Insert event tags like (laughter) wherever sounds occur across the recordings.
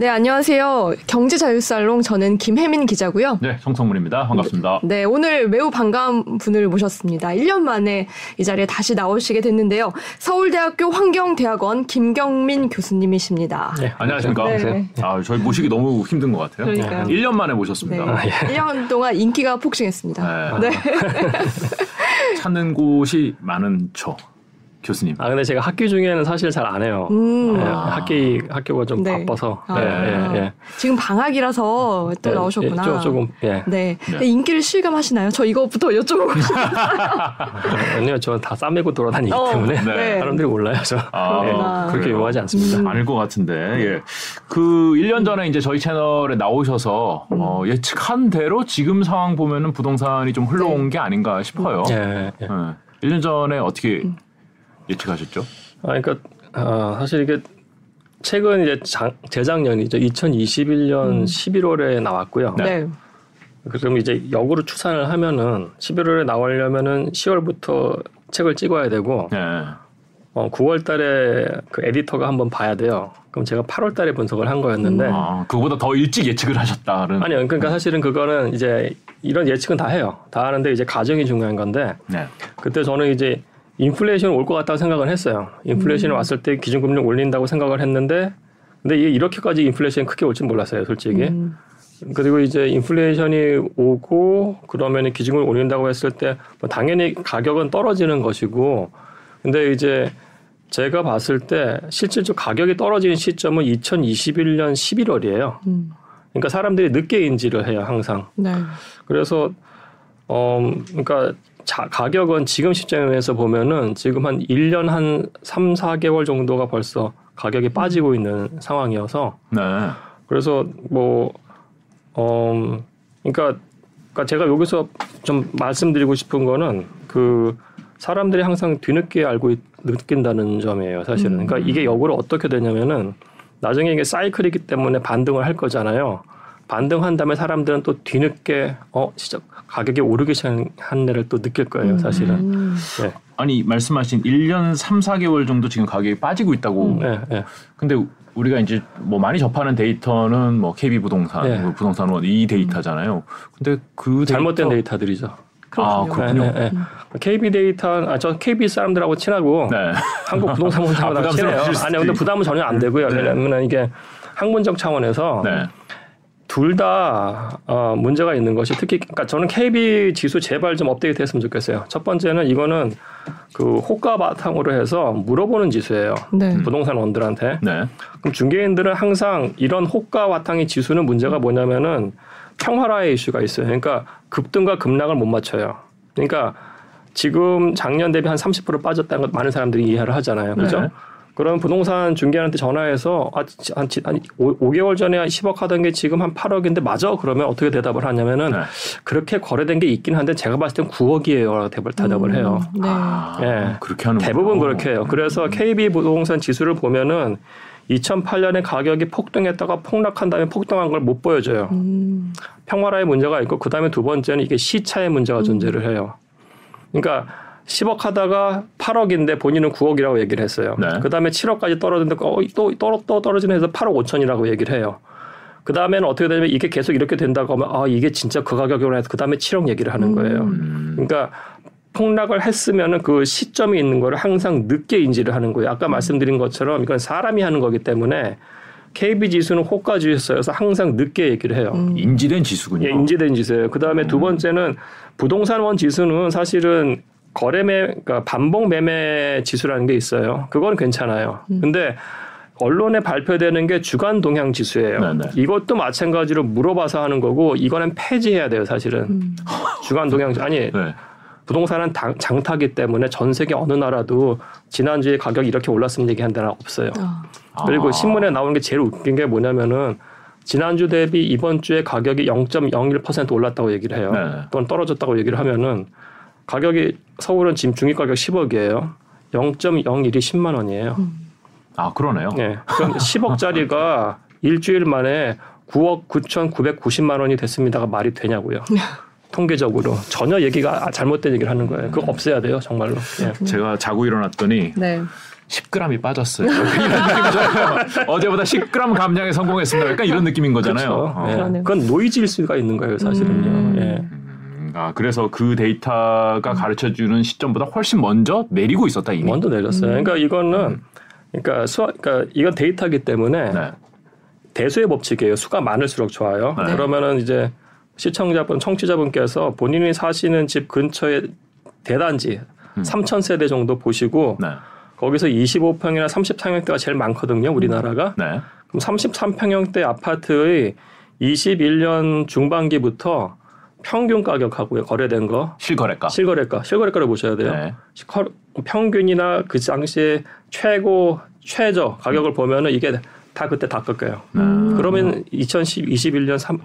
네, 안녕하세요. 경제자유살롱 저는 김혜민 기자고요. 네, 성성문입니다. 반갑습니다. 네, 오늘 매우 반가운 분을 모셨습니다. 1년 만에 이 자리에 다시 나오시게 됐는데요. 서울대학교 환경대학원 김경민 교수님이십니다. 네, 안녕하십니까. 네. 아, 저희 모시기 너무 힘든 것 같아요. 그러니까요. 1년 만에 모셨습니다. 네. 아, 예. 1년 동안 인기가 폭증했습니다. 네. 네. (laughs) 찾는 곳이 많은 저 교수님. 아 근데 제가 학기 중에는 사실 잘 안 해요. 음. 네, 아. 학기 학교가 좀 네. 바빠서. 아, 네, 예, 예. 지금 방학이라서 또 네, 나오셨구나. 예, 조- 조금 예. 네. 네. 인기를 실감하시나요? 저 이거부터 여쭤보고 (laughs) 싶어요. 아니요, 저 다 싸매고 돌아다니기 어, 때문에 네. 사람들이 몰라요. 저 아. 그렇게 그래요? 유하지 않습니다. 음. 아닐 것 같은데, 예. 그 1년 전에 이제 저희 채널에 나오셔서, 어, 예측한 대로 지금 상황 보면은 부동산이 좀 흘러온 게 아닌가 싶어요. 예, 예. 예. 1년 전에 어떻게 예측하셨죠? 아, 그러니까 아, 사실 이게 최근 이제 장, 재작년이죠. 2021년 11월에 나왔고요. 네. 그럼 이제 역으로 추산을 하면은 11월에 나오려면은 10월부터 책을 찍어야 되고 예. 어, 9월 달에 그 에디터가 한번 봐야 돼요. 그럼 제가 8월 달에 분석을 한 거였는데 아, 그거보다 더 일찍 예측을 하셨다는. 아니요. 그러니까 사실은 그거는 이제 이런 예측은 다 해요. 다 하는데 이제 가정이 중요한 건데 네. 그때 저는 이제 인플레이션 올 것 같다고 생각을 했어요. 인플레이션이 왔을 때 기준금리 올린다고 생각을 했는데 근데 이게 이렇게까지 인플레이션이 크게 올지 몰랐어요, 솔직히. 음. 그리고 이제 인플레이션이 오고 그러면 기준금리 올린다고 했을 때 뭐 당연히 가격은 떨어지는 것이고 근데 이제 제가 봤을 때 실질적으로 가격이 떨어지는 시점은 2021년 11월이에요. 음. 그러니까 사람들이 늦게 인지를 해요, 항상. 네. 그래서 어 그러니까 자, 가격은 지금 시점에서 보면은 지금 한 1년 한 3, 4개월 정도가 벌써 가격이 빠지고 있는 상황이어서 네. 그래서 뭐 어, 그러니까, 그러니까 제가 여기서 좀 말씀드리고 싶은 거는 그 사람들이 항상 뒤늦게 알고 있, 느낀다는 점이에요, 사실은. 그러니까 이게 역으로 어떻게 되냐면은 나중에 이게 사이클이기 때문에 반등을 할 거잖아요. 반등한 다음에 사람들은 또 뒤늦게 어 진짜 가격이 오르기 시작한 애를 또 느낄 거예요, 사실은. 음. 네, 아니 말씀하신 1년 3, 4개월 정도 지금 가격이 빠지고 있다고. 네, 네. 근데 우리가 이제 뭐 많이 접하는 데이터는 뭐 KB 부동산, 네. 뭐 부동산원 이 데이터잖아요. 근데 그 잘못된 데이터... 데이터들이죠. 아, 그렇군요. 네, 네, 네. KB 데이터, 아, 저 KB 사람들하고 친하고 네. 한국 부동산 (laughs) 아, 원장하고 친해요. 아니 근데 있- 부담은 전혀 안 되고요. 네. 왜냐하면 이게 학문적 차원에서 네. 둘다 어, 문제가 있는 것이 특히 그러니까 저는 KB 지수 제발 좀 업데이트 했으면 좋겠어요. 첫 번째는 이거는 그 호가 바탕으로 해서 물어보는 지수예요. 네. 부동산 원들한테. 네. 그럼 중개인들은 항상 이런 호가 바탕의 지수는 문제가 뭐냐면은 평화라의 이슈가 있어요. 그러니까 급등과 급락을 못 맞춰요. 그러니까 지금 작년 대비 한 30% 빠졌다는 것 많은 사람들이 이해를 하잖아요. 그죠? 네. 그럼 부동산 중개한테 전화해서 아, 지- 한, 지- 한 5, 개월 전에 10억 하던 게 지금 한 8억인데 맞아? 그러면 어떻게 대답을 하냐면은 네. 그렇게 거래된 게 있긴 한데 제가 봤을 땐 9억이에요. 대답을, 대답을 해요. 네. 아, 예. 그렇게 하는 대부분 그렇게 해요. 그래서 KB 부동산 지수를 보면은 2008년에 가격이 폭등했다가 폭락한 다음에 폭등한 걸 못 보여줘요. 음. 평화라의 문제가 있고 그 다음에 두 번째는 이게 시차의 문제가 존재를 해요. 그러니까 10억 하다가 8억인데 본인은 9억이라고 얘기를 했어요. 네. 그 다음에 7억까지 떨어졌는데 어, 또, 떨어, 또 떨어지는 해서 8억 5천이라고 얘기를 해요. 그 다음에는 어떻게 되냐면 이게 계속 이렇게 된다고 하면 아 이게 진짜 그 가격으로 해서 그 다음에 7억 얘기를 하는 거예요. 음. 그러니까 폭락을 했으면은 그 시점이 있는 거를 항상 늦게 인지를 하는 거예요. 아까 말씀드린 것처럼 이건 사람이 하는 거기 때문에 KB 지수는 호가 지수여서 항상 늦게 얘기를 해요. 인지된 지수군요. 예, 인지된 지수예요. 그 다음에 두 번째는 부동산원 지수는 사실은 거래매, 그러니까 반복 매매 지수라는 게 있어요. 그건 괜찮아요. 근데 언론에 발표되는 게 주간 동향 지수예요. 네네. 이것도 마찬가지로 물어봐서 하는 거고 이거는 폐지해야 돼요, 사실은. 주간 동향 아니 네. 부동산은 당- 장타기 때문에 전 세계 어느 나라도 지난주에 가격이 이렇게 올랐으면 얘기한 데는 없어요. 아. 그리고 아. 신문에 나오는 게 제일 웃긴 게 뭐냐면은 지난주 대비 이번 주에 가격이 0.01% 올랐다고 얘기를 해요. 네. 또는 떨어졌다고 얘기를 하면은 가격이 서울은 지금 중위 가격 10억이에요. 0.01이 10만 원이에요. 아 그러네요. 예. 그럼 10억짜리가 (laughs) 일주일 만에 9억 9,990만 원이 됐습니다가 말이 되냐고요. (laughs) 통계적으로 전혀 얘기가 잘못된 얘기를 하는 거예요. 그거 없애야 돼요, 정말로. 예. 제가 자고 일어났더니 네. 10g이 빠졌어요. (laughs) 어제보다 10g 감량에 성공했습니다. 약간 이런 느낌인 거잖아요. 그렇죠. 어. 예. 그건 노이즈일 수가 있는 거예요, 사실은요. 음. 예. 음, 아, 그래서 그 데이터가 가르쳐 주는 시점보다 훨씬 먼저 내리고 있었다 이미. 먼저 내렸어요. 그러니까 이거는 그러니까 수 그러니까 이건 데이터기 때문에 네. 대수의 법칙이에요. 수가 많을수록 좋아요. 네. 그러면은 이제 시청자분, 청취자분께서 본인이 사시는 집 근처에 대단지 음. 3천 세대 정도 보시고 네. 거기서 25평이나 30평형대가 제일 많거든요. 우리나라가. 네. 그럼 33평형대 아파트의 21년 중반기부터 평균 가격하고 거래된 거 실거래가. 실거래가 실거래가를 보셔야 돼요. 네. 평균이나 그 당시에 최고 최저 가격을 보면은 이게 다 그때 다 꺾여요. 음. 그러면 2021년 3,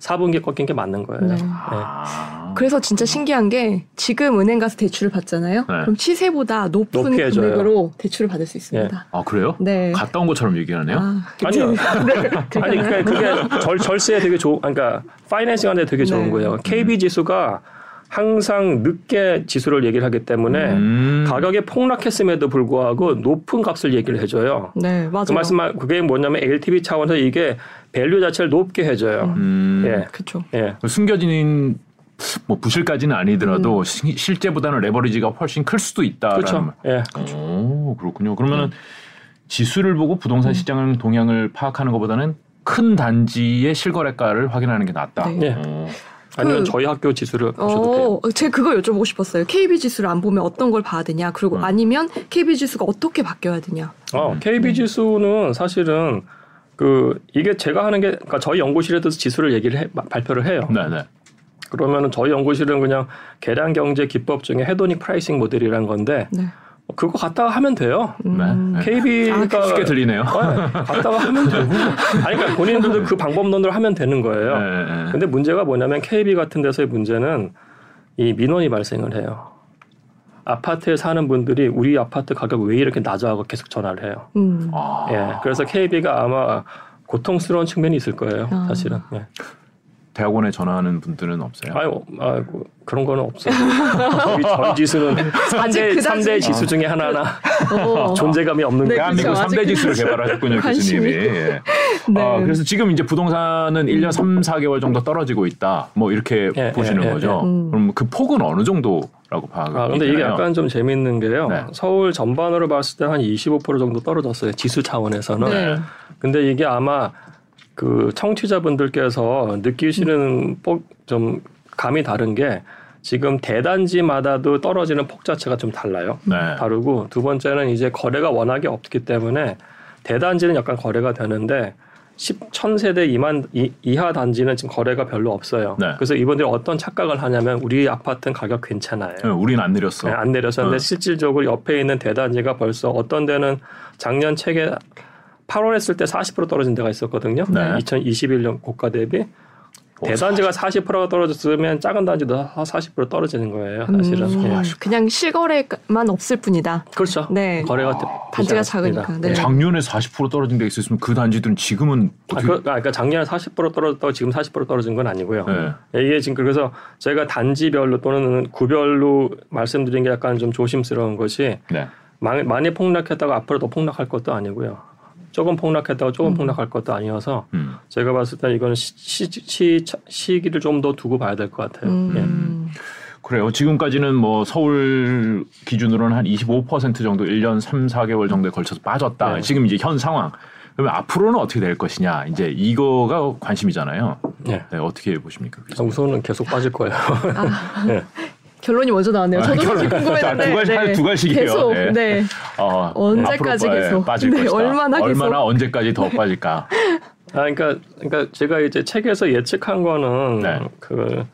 4분기에 꺾인 게 맞는 거예요. 네. 네. 아. 그래서 진짜 신기한 게 지금 은행 가서 대출을 받잖아요. 네. 그럼 시세보다 높은 높게 해줘요. 금액으로 대출을 받을 수 있습니다. 아 그래요? 네. 갔다 온 것처럼 얘기하네요. 아, 아니요. 그치. 아니 (laughs) 그게, 그게 절, 절세에 되게 좋은 그러니까 파이낸싱 하는데 되게 좋은 네. 거예요. KB 지수가 항상 늦게 지수를 얘기를 하기 때문에 음. 가격이 폭락했음에도 불구하고 높은 값을 얘기를 해줘요. 네, 맞아요. 그 말씀 그게 뭐냐면 LTV 차원에서 이게 value 자체를 높게 해줘요. 음. 예, 그렇죠. 예. 숨겨진 뭐 부실까지는 음. 아니더라도 시- 실제보다는 레버리지가 훨씬 클 수도 있다라는. 그렇죠. 예. 오 그렇군요. 그러면은 지수를 보고 부동산 시장 동향을 파악하는 것보다는 큰 단지의 실거래가를 확인하는 게 낫다. 네. 예. 어. 아니면 그- 저희 학교 지수를 보셔도 돼요. 어, 제가 그거 여쭤보고 싶었어요. KB 지수를 안 보면 어떤 걸 봐야 되냐? 그리고 음. 아니면 KB 지수가 어떻게 바뀌어야 되냐? 어, KB 지수는 사실은 그 이게 제가 하는 게 그러니까 저희 연구실에도 지수를 얘기를 해, 마- 발표를 해요. 네네. 그러면은 저희 연구실은 그냥 계량 경제 기법 중에 hedonic pricing model이란 건데 네. 그거 갖다가 하면 돼요. 음. 네. KB가 쉽게 들리네요. 갖다가 하면 되고 아니 그러니까 본인들도 그 방법론으로 하면 되는 거예요. 네, 네. 근데 문제가 뭐냐면 KB 같은 데서의 문제는 이 민원이 발생을 해요. 아파트에 사는 분들이 우리 아파트 가격 왜 이렇게 낮아하고 계속 전화를 해요. 음. 아. 예, 그래서 KB가 아마 고통스러운 측면이 있을 거예요. 아. 사실은. 예. 대학원에 전화하는 분들은 없어요. 아유, 아이고, 그런 거는 없어요. 저희, 저희 지수는 (laughs) 아직 3대, 그다지- 삼대 지수 중에 하나하나 어. 존재감이 없는 네. 대한민국 그렇죠. 3대 아직 지수를 개발하셨군요. 교수님이. 예. (laughs) 네. 아, 그래서 지금 이제 부동산은 1년 3, 4개월 정도 떨어지고 있다. 뭐 이렇게 예, 보시는 예, 예, 거죠. 예. 음. 그럼 그 폭은 어느 정도 라고 파악이 아, 근데 이게? 약간 좀 재밌는 게요. 네. 서울 전반으로 봤을 때 한 25% 정도 떨어졌어요. 지수 차원에서는. 네. 근데 이게 아마 그 청취자분들께서 느끼시는 폭좀 감이 다른 게 지금 대단지마다도 떨어지는 폭 자체가 좀 달라요. 네. 다르고 두 번째는 이제 거래가 워낙에 없기 때문에 대단지는 약간 거래가 되는데 10, 1000세대 이만 이, 이하 단지는 지금 거래가 별로 없어요. 네. 그래서 이분들이 어떤 착각을 하냐면 우리 아파트는 가격 괜찮아요. 네, 우리는 안 내렸어. 네, 안 내렸었는데 어. 실질적으로 옆에 있는 대단지가 벌써 어떤 데는 작년 책에 8월 했을 때 40% 떨어진 데가 있었거든요. 네. 2021년 고가 대비. 오, 대단지가 40%가 떨어졌으면 작은 단지도 40% 떨어지는 거예요. 사실은. 음, 예. 그냥 실거래만 없을 뿐이다. 그렇죠. 네. 거래가 되- 단지가 않았습니다. 작으니까. 네. 작년에 40% 떨어진 데 있었으면 그 단지들은 지금은 아, 어떻게 그, 아, 그러니까 작년에 40% 떨어졌다고 지금 40% 떨어진 건 아니고요. 네. 이게 지금 그래서 제가 단지별로 또는 구별로 말씀드린 게 약간 좀 조심스러운 것이 네. 많이, 많이 폭락했다가 앞으로 더 폭락할 것도 아니고요. 조금 폭락했다가 조금 폭락할 것도 아니어서 음. 제가 봤을 때 이거는 시, 시, 시, 시기를 좀 더 두고 봐야 될 것 같아요. 예. 음. 그래요. 지금까지는 뭐 서울 기준으로는 한 25% 정도 1년 3, 4개월 정도에 걸쳐서 빠졌다. 네. 지금 이제 현 상황. 그러면 앞으로는 어떻게 될 것이냐. 이제 이거가 관심이잖아요. 예. 네, 어떻게 보십니까? 자, 우선은 계속 빠질 거예요. (laughs) 예. 결론이 먼저 나왔네요. 저도 아, 결론. 궁금했는데. 두 가지- 한두 가지씩이에요. 계속. 네. 네. 어, 언제까지 앞으로, 예, 계속? 빠질 네, 것이다. 얼마나 계속? 얼마나 언제까지 더 빠질까? (laughs) 아, 그러니까, 그러니까 제가 이제 책에서 예측한 거는 네. 그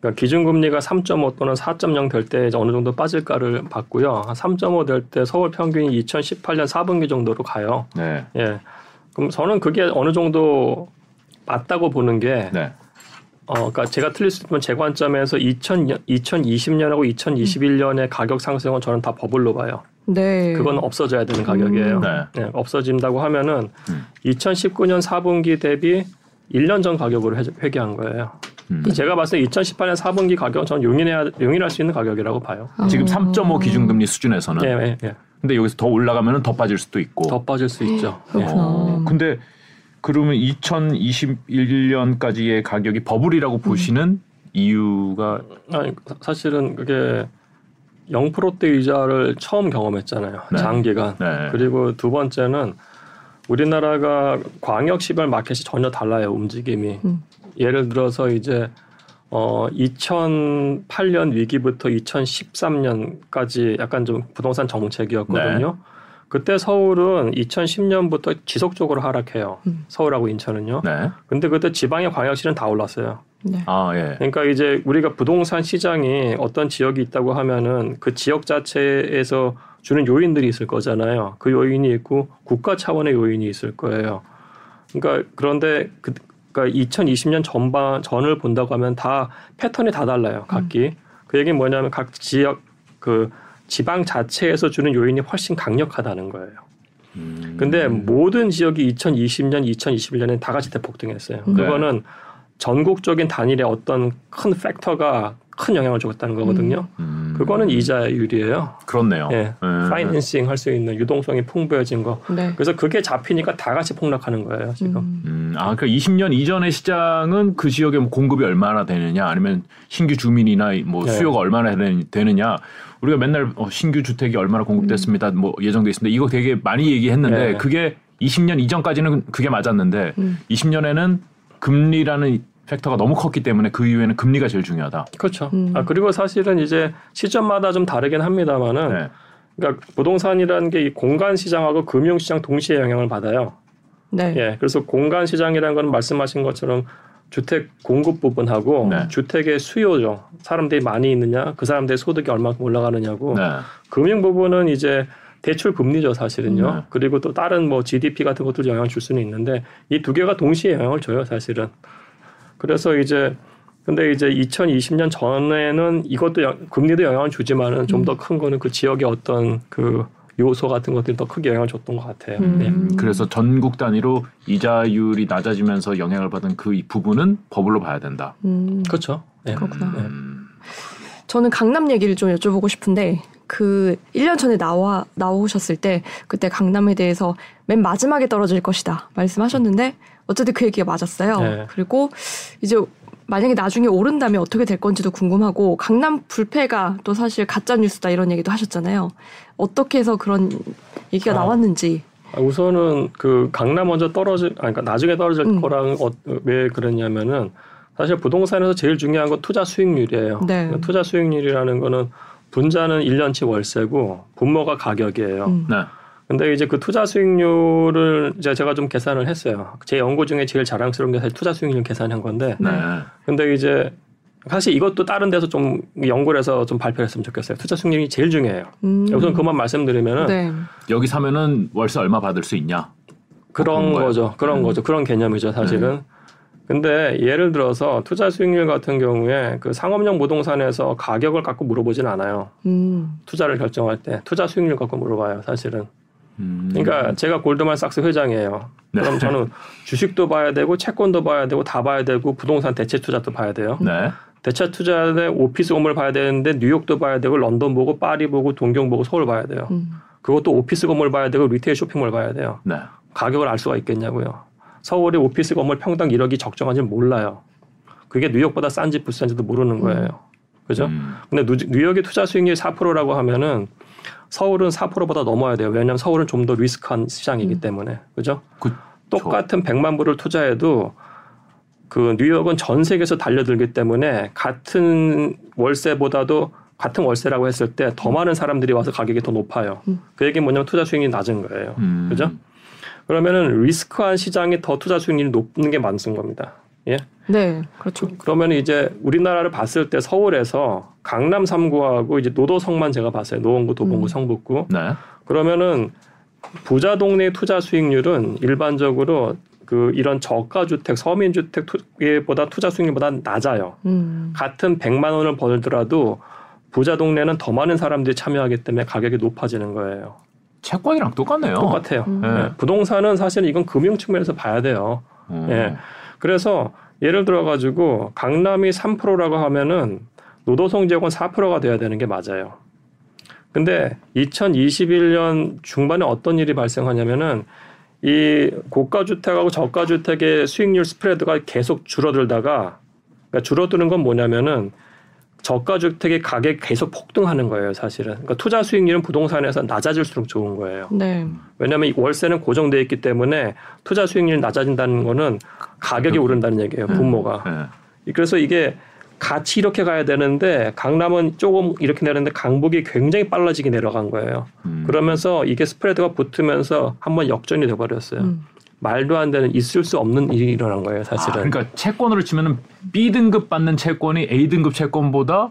그러니까 기준금리가 3.5 또는 4.0 될 때 어느 정도 빠질까를 봤고요. 한3.5 될 때 서울 평균이 2018년 4분기 정도로 가요. 네. 예. 그럼 저는 그게 어느 정도 맞다고 보는 게 네. 어, 그러니까 제가 틀릴 수 있지만 제 관점에서 2000, 2020년하고 2021년의 가격 상승은 저는 다 버블로 봐요. 네. 그건 없어져야 되는 가격이에요. 네. 네, 없어진다고 하면은 음. 2019년 4분기 대비 1년 전 가격으로 회- 회귀한 거예요. 음. 제가 봤을 때 2018년 4분기 가격은 저는 용인해야, 용인할 수 있는 가격이라고 봐요. 지금 어. 3.5 기준금리 수준에서는 예, 예, 예. 근데 여기서 더 올라가면 더 빠질 수도 있고. 더 빠질 수 있죠. 예. 어, 근데 그러면 2021년까지의 가격이 버블이라고 보시는 이유가 아니 사실은 그게 0%대 이자를 처음 경험했잖아요. 네. 장기간. 네. 그리고 두 번째는 우리나라가 광역 시발 마켓이 전혀 달라요 움직임이. 음. 예를 들어서 이제 어 2008년 위기부터 2013년까지 약간 좀 부동산 정책이었거든요. 네. 그때 서울은 2010년부터 지속적으로 하락해요. 음. 서울하고 인천은요. 네. 근데 그때 지방의 광역시는 다 올랐어요. 네. 아, 예. 그러니까 이제 우리가 부동산 시장이 어떤 지역이 있다고 하면은 그 지역 자체에서 주는 요인들이 있을 거잖아요. 그 요인이 있고 국가 차원의 요인이 있을 거예요. 그러니까 그런데 그 그러니까 2020년 전반 전을 본다고 하면 다 패턴이 다 달라요. 각기. 그 얘기는 뭐냐면 각 지역 그 지방 자체에서 주는 요인이 훨씬 강력하다는 거예요. 음. 근데 모든 지역이 2020년, 2021년에 다 같이 대폭등했어요. 음. 그거는 전국적인 단일의 어떤 큰 팩터가 큰 영향을 줬다는 거거든요. 음. 그거는 이자율이에요. 그렇네요. 예. 파이낸싱 할 수 있는 유동성이 풍부해진 거. 네. 그래서 그게 잡히니까 다 같이 폭락하는 거예요, 지금. 음. 음, 아, 그러니까 20년 이전의 시장은 그 지역에 뭐 공급이 얼마나 되느냐, 아니면 신규 주민이나 뭐 네. 수요가 얼마나 되느- 되느냐. 우리가 맨날 어, 신규 주택이 얼마나 공급됐습니다, 뭐 예정돼 있습니다. 이거 되게 많이 얘기했는데 네. 그게 20년 이전까지는 그게 맞았는데 음. 20년에는 금리라는 팩터가 너무 컸기 때문에 그 이후에는 금리가 제일 중요하다. 그렇죠. 음. 아, 그리고 사실은 이제 시점마다 좀 다르긴 합니다만은 네. 그러니까 부동산이라는 게 이 공간 시장하고 금융 시장 동시에 영향을 받아요. 네. 예, 그래서 공간 시장이라는 건 말씀하신 것처럼 주택 공급 부분하고 네. 주택의 수요죠. 사람들이 많이 있느냐, 그 사람들의 소득이 얼마큼 올라가느냐고. 네. 금융 부분은 이제 대출 금리죠, 사실은요. 네. 그리고 또 다른 뭐 GDP 같은 것들 영향을 줄 수는 있는데 이 두 개가 동시에 영향을 줘요, 사실은. 그래서 이제 근데 이제 2020년 전에는 이것도 영- 금리도 영향을 주지만은 좀 더 큰 거는 그 지역의 어떤 그 요소 같은 것들이 더 크게 영향을 줬던 것 같아요. 음. 네. 음, 그래서 전국 단위로 이자율이 낮아지면서 영향을 받은 그이 부분은 버블로 봐야 된다. 음. 그렇죠. 네. 그렇구나. 네. 음, 저는 강남 얘기를 좀 여쭤보고 싶은데 그 1년 전에 나와 나오셨을 때 그때 강남에 대해서 맨 마지막에 떨어질 것이다 말씀하셨는데 어쨌든 그 얘기가 맞았어요. 네. 그리고 이제 만약에 나중에 오른다면 어떻게 될 건지도 궁금하고 강남 불패가 또 사실 가짜 뉴스다 이런 얘기도 하셨잖아요. 어떻게 해서 그런 얘기가 아. 나왔는지. 아, 우선은 그 강남 먼저 떨어질, 아니, 그러니까 나중에 떨어질 음. 거랑 어, 왜 그랬냐면은 사실 부동산에서 제일 중요한 건 투자 수익률이에요. 네. 그러니까 투자 수익률이라는 거는 분자는 1년치 월세고 분모가 가격이에요. 음. 네. 근데 이제 그 투자 수익률을 이제 제가 좀 계산을 했어요. 제 연구 중에 제일 자랑스러운 게 사실 투자 수익률 계산한 건데. 네. 근데 이제 사실 이것도 다른 데서 좀 연구를 해서 좀 발표했으면 좋겠어요. 투자 수익률이 제일 중요해요. 음. 우선 그만 말씀드리면은 네. 여기 사면은 월세 얼마 받을 수 있냐? 그런. 거죠. 그런 음. 거죠. 그런 개념이죠, 사실은. 근데 예를 들어서 투자 수익률 같은 경우에 그 상업용 부동산에서 가격을 갖고 물어보진 않아요. 음. 투자를 결정할 때 투자 수익률 갖고 물어봐요, 사실은. 음. 그러니까 제가 골드만삭스 회장이에요. 네. 그럼 저는 주식도 봐야 되고 채권도 봐야 되고 다 봐야 되고 부동산 대체 투자도 봐야 돼요. 네. 대체 투자에 오피스 건물 봐야 되는데 뉴욕도 봐야 되고 런던 보고 파리 보고 동경 보고 서울 봐야 돼요. 음. 그것도 오피스 건물 봐야 되고 retail 쇼핑몰 봐야 돼요. 네. 가격을 알 수가 있겠냐고요. 서울의 오피스 건물 평당 1억이 적정한지 몰라요. 그게 뉴욕보다 싼지 비싼지도 모르는 거예요. 그죠? 음. 근데 누, 뉴욕의 투자 수익률이 4%라고 하면은 서울은 4%보다 넘어야 돼요. 왜냐하면 서울은 좀 더 risk한 시장이기 음. 때문에. 그죠? 그, 똑같은 100만 불을 투자해도 그 뉴욕은 전 세계에서 달려들기 때문에 같은 월세보다도 같은 월세라고 했을 때 더 많은 사람들이 와서 가격이 더 높아요. 음. 그 얘기는 뭐냐면 투자 수익률이 낮은 거예요. 음. 그죠? 그러면은 리스크한 시장이 더 투자 수익률이 높은 게 맞는 겁니다. 예. 네. 그렇죠. 그러면 이제 우리나라를 봤을 때 서울에서 강남 3구하고 이제 노도성만 제가 봤어요. 노원구, 도봉구, 음. 성북구. 네. 그러면은 부자 동네 투자 수익률은 일반적으로 그 이런 저가 주택, 서민 주택보다 투자 수익률보다 낮아요. 음. 같은 100만 원을 벌더라도 부자 동네는 더 많은 사람들이 참여하기 때문에 가격이 높아지는 거예요. 채권이랑 똑같네요. 똑같아요. 음. 예. 부동산은 사실 이건 금융 측면에서 봐야 돼요. 음. 예. 그래서 예를 들어 가지고 강남이 3%라고 하면은 노도성 지역은 4%가 돼야 되는 게 맞아요. 근데 2021년 중반에 어떤 일이 발생하냐면은 이 고가 주택하고 저가 주택의 수익률 스프레드가 계속 줄어들다가 그러니까 줄어드는 건 뭐냐면은 저가 주택의 가격이 계속 폭등하는 거예요, 사실은. 그러니까 투자 수익률은 부동산에서 낮아질수록 좋은 거예요. 네. 왜냐하면 이 월세는 고정돼 있기 때문에 투자 수익률이 낮아진다는 거는 가격이 오른다는 얘기예요, 분모가. 네. 그래서 이게 같이 이렇게 가야 되는데 강남은 조금 이렇게 내렸는데 강북이 굉장히 빨라지게 내려간 거예요. 음. 그러면서 이게 스프레드가 붙으면서 한번 역전이 돼버렸어요. 음. 말도 안 되는 있을 수 없는 일이 일어난 거예요, 아, 사실은. 그러니까 채권으로 치면은 B 등급 받는 채권이 A 등급 채권보다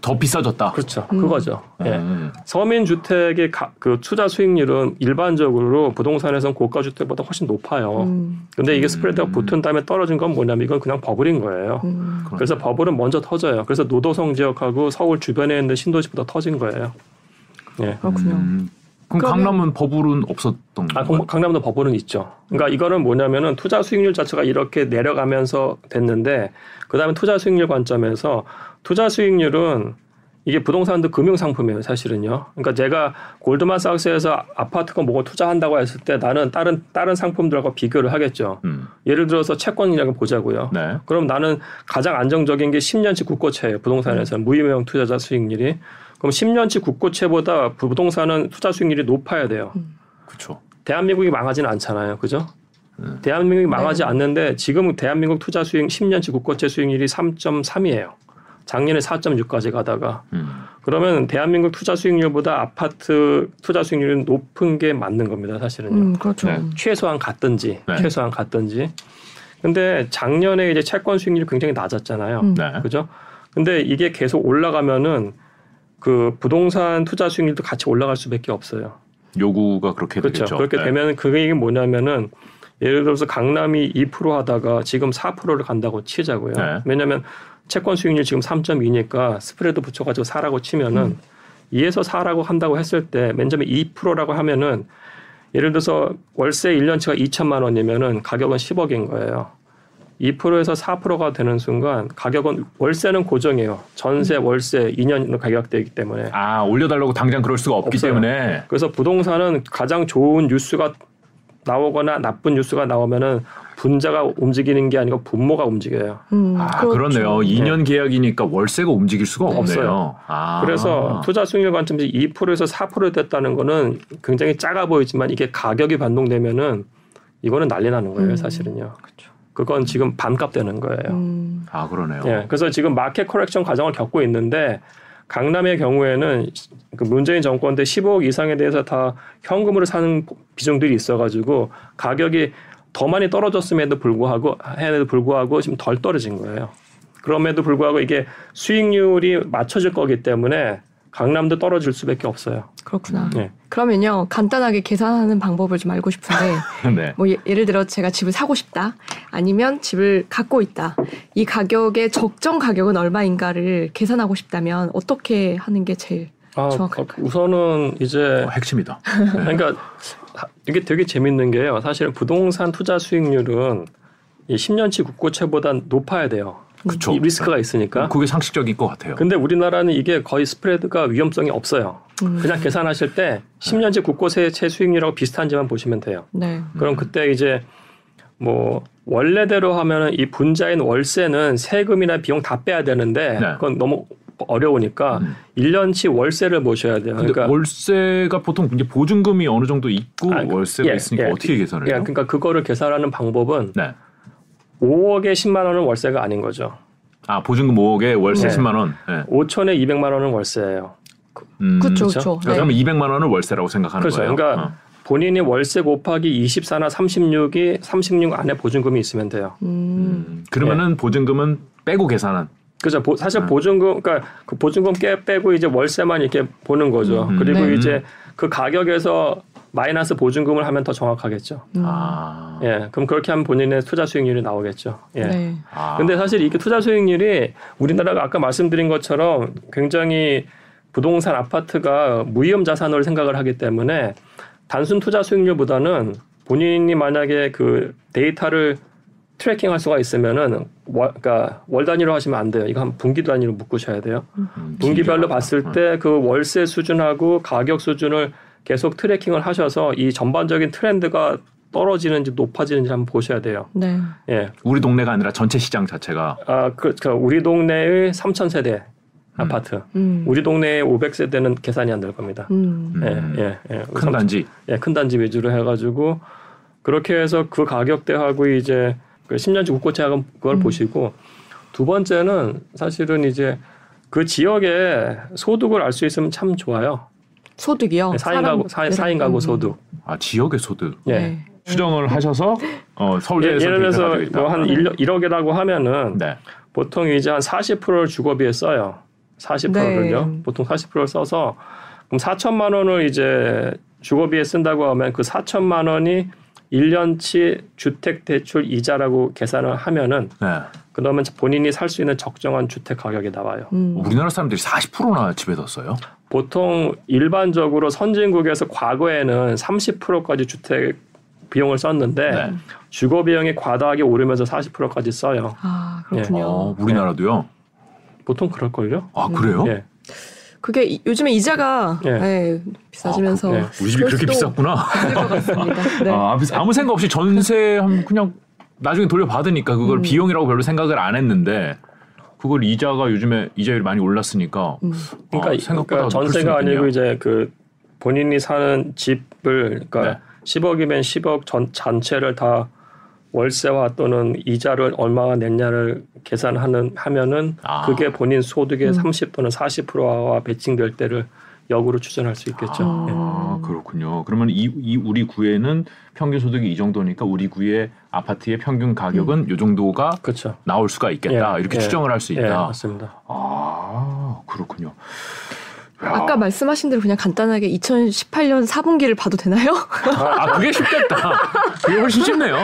더 비싸졌다. 그렇죠, 음. 그거죠. 예. 음. 서민 주택의 가- 그 투자 수익률은 일반적으로 부동산에선 고가 주택보다 훨씬 높아요. 음. 근데 이게 음. 스프레드가 붙은 다음에 떨어진 건 뭐냐면 이건 그냥 버블인 거예요. 음. 그래서 버블은 먼저 터져요. 그래서 노도성 지역하고 서울 주변에 있는 신도시보다 터진 거예요. 예. 그렇군요. 음. 그럼 그러면- 강남은 버블은 없었던 아, 건가요? 강- 강남도 버블은 있죠. 그러니까 이거는 뭐냐면은 투자 수익률 자체가 이렇게 내려가면서 됐는데 그다음에 투자 수익률 관점에서 투자 수익률은 이게 부동산도 금융 상품이에요, 사실은요. 그러니까 제가 골드만삭스에서 아파트건 뭐고 투자한다고 했을 때 나는 다른 다른 상품들하고 비교를 하겠죠. 음. 예를 들어서 채권이라고 보자고요. 네. 그럼 나는 가장 안정적인 게 10년치 국고채예요. 부동산에서 무유명 투자자 수익률이. 그럼 10년치 국고채보다 부동산은 투자 수익률이 높아야 돼요. 그렇죠. 대한민국이 망하지는 않잖아요. 그죠? 음. 대한민국이 망하지 네. 않는데 지금 대한민국 투자 수익 10년치 국고채 수익률이 3.3이에요. 작년에 4.6까지 가다가 음. 그러면 대한민국 투자 수익률보다 아파트 투자 수익률이 높은 게 맞는 겁니다. 사실은요. 음, 그렇죠. 네. 최소한 같든지 네. 최소한 같든지. 근데 작년에 이제 채권 수익률이 굉장히 낮았잖아요. 음. 네. 그죠? 근데 이게 계속 올라가면은 그 부동산 투자 수익률도 같이 올라갈 수밖에 없어요. 요구가 그렇게 그렇죠. 되겠죠. 그렇게 네. 되면 그게 뭐냐면은 예를 들어서 강남이 2% 하다가 지금 4%를 간다고 치자고요. 네. 왜냐하면 채권 수익률 지금 3.2니까 스프레드 붙여가지고 4라고 치면은 음. 2에서 4라고 한다고 했을 때 맨 처음에 2%라고 하면은 예를 들어서 월세 1년치가 2천만 원이면은 가격은 10억인 거예요. 2%에서 4%가 되는 순간 가격은 월세는 고정이에요. 전세, 월세 2년으로 가격되기 때문에. 아 올려달라고 당장 그럴 수가 없기 없어요. 때문에 그래서 부동산은 가장 좋은 뉴스가 나오거나 나쁜 뉴스가 나오면은 분자가 움직이는 게 아니고 분모가 움직여요. 음, 아 그렇죠. 그렇네요. 2년 계약이니까 월세가 움직일 수가 없네요. 없어요. 아. 그래서 투자 수익률 관점에서 2%에서 4% 됐다는 거는 굉장히 작아 보이지만 이게 가격이 반동되면은 이거는 난리 나는 거예요, 음. 사실은요. 그 건 지금 반값 되는 거예요. 음, 아 그러네요. 예, 그래서 지금 마켓 커렉션 과정을 겪고 있는데 강남의 경우에는 그 문재인 정권 때 15억 이상에 대해서 다 현금으로 사는 비중들이 있어가지고 가격이 더 많이 떨어졌음에도 불구하고 해에도 불구하고 지금 덜 떨어진 거예요. 그럼에도 불구하고 이게 수익률이 맞춰질 거기 때문에 강남도 떨어질 수밖에 없어요. 그렇구나. 예. 그러면요 간단하게 계산하는 방법을 좀 알고 싶은데 (laughs) 네. 뭐 예, 예를 들어 제가 집을 사고 싶다 아니면 집을 갖고 있다 이 가격의 적정 가격은 얼마인가를 계산하고 싶다면 어떻게 하는 게 제일 아, 정확할까요? 우선은 이제 어, 핵심이다. (laughs) 그러니까 이게 되게 재밌는 게요. 사실은 부동산 투자 수익률은 이 10년치 국고채보다 높아야 돼요. 그쵸. 이 리스크가 있으니까. 그게 상식적인 것 같아요. 근데 우리나라는 이게 거의 스프레드가 위험성이 없어요. 음, 그냥 계산하실 때 10년치 국고채 수익률하고 비슷한지만 보시면 돼요. 네 그럼 그때 이제 뭐 원래대로 하면은 이 분자인 월세는 세금이나 비용 다 빼야 되는데 네. 그건 너무 어려우니까 음. 1년치 월세를 모셔야 돼요. 그러니까 월세가 보통 이제 보증금이 어느 정도 있고 아, 그- 월세가 예, 있으니까 예. 어떻게 계산을 예, 해요? 그러니까 그거를 계산하는 방법은 네. 5억에 10만 원은 월세가 아닌 거죠. 아 보증금 5억에 월세 네. 10만 원. 네. 5천에 200만 원은 월세예요. 음, 그렇죠 그렇죠? 그렇죠 그러면 200만 원을 월세라고 생각하는 그렇죠. 거예요. 그러니까 어. 본인이 월세 곱하기 24나 36이 36 안에 보증금이 있으면 돼요. 음, 음, 그러면은 보증금은 빼고 계산한. 그죠. 보- 사실 음. 보증금, 그러니까 그 보증금 깨 빼고 이제 월세만 이렇게 보는 거죠. 음. 그리고 네. 이제 그 가격에서 마이너스 보증금을 하면 더 정확하겠죠. 음, 아. 예, 그럼 그렇게 하면 본인의 투자 수익률이 나오겠죠. 예. 네 아. 근데 사실 이게 투자 수익률이 우리나라가 아까 말씀드린 것처럼 굉장히 부동산 아파트가 무위험 자산으로 생각을 하기 때문에 단순 투자 수익률보다는 본인이 만약에 그 데이터를 tracking 할 수가 있으면은 월, 그러니까 월 단위로 하시면 안 돼요. 이거 한 분기 단위로 묶으셔야 돼요. 음, 분기별로 봤을 때 그 월세 수준하고 가격 수준을 계속 tracking을 하셔서 이 전반적인 트렌드가 떨어지는지 높아지는지 한번 보셔야 돼요. 네. 예. 우리 동네가 아니라 전체 시장 자체가 아, 그, 그 우리 동네의 3천 세대 아파트. 음. 우리 동네의 500세대는 계산이 안 될 겁니다. 음. 음, 예, 예, 예. 큰 단지. 예, 큰 단지 위주로 해가지고 그렇게 해서 그 가격대하고 이제 그 10년치 국고채하고 그걸 음. 보시고 두 번째는 사실은 이제 그 지역의 소득을 알 수 있으면 참 좋아요. 소득이요. 4인 사람- 가구, 4, 인음. 가구 소득. 아 지역의 소득. 예. 네. 추정을 하셔서 어, 예, 서울대에서 예 를 들어서. 뭐한 1억, 1억이라고 하면은 네. 보통 이제 한 40%를 주거비에 써요. 40%를요. 네. 보통 40%를 써서 그럼 4천만 원을 이제 주거비에 쓴다고 하면 그 4천만 원이 1년치 주택 대출 이자라고 계산을 하면은 네. 그러면 본인이 살 수 있는 적정한 주택 가격이 나와요. 음. 우리나라 사람들이 40%나 집에 뒀어요. 보통 일반적으로 선진국에서 과거에는 30%까지 주택 비용을 썼는데 네. 주거 비용이 과다하게 오르면서 40%까지 써요. 아 그렇군요. 어, 우리나라도요. 보통 그럴걸요? 아 그래요? 예. 그게 이- 요즘에 이자가 예. 예, 비싸지면서 아, 그- 예. 우리 집이 그렇게 비쌌구나. 있을 것 같습니다. 네. 아, 아무 생각 없이 전세 한 그냥 나중에 돌려받으니까 그걸 음. 비용이라고 별로 생각을 안 했는데 그걸 이자가 요즘에 이자율이 많이 올랐으니까 음. 그러니까, 아, 생각보다 그러니까 전세가. 아니고 이제 그 본인이 사는 집을 그러니까 네. 10억이면 10억 전 전체를 다 월세와 또는 이자를 얼마나 냈냐를 계산하는 하면은 아. 그게 본인 소득의 음. 30 또는 40%와 배칭될 때를 역으로 추정할 수 있겠죠. 예. 아, 그렇군요. 그러면 이, 이 우리 구에는 평균 소득이 이 정도니까 우리 구의 아파트의 평균 가격은 이 정도가 그렇죠. 나올 수가 있겠다. 예, 이렇게 예. 추정을 할수 예, 있다. 맞습니다. 아, 그렇군요. 야. 아까 말씀하신 대로 그냥 간단하게 2018년 4분기를 봐도 되나요? 아, 그게 쉽겠다. 그게 훨씬 쉽네요.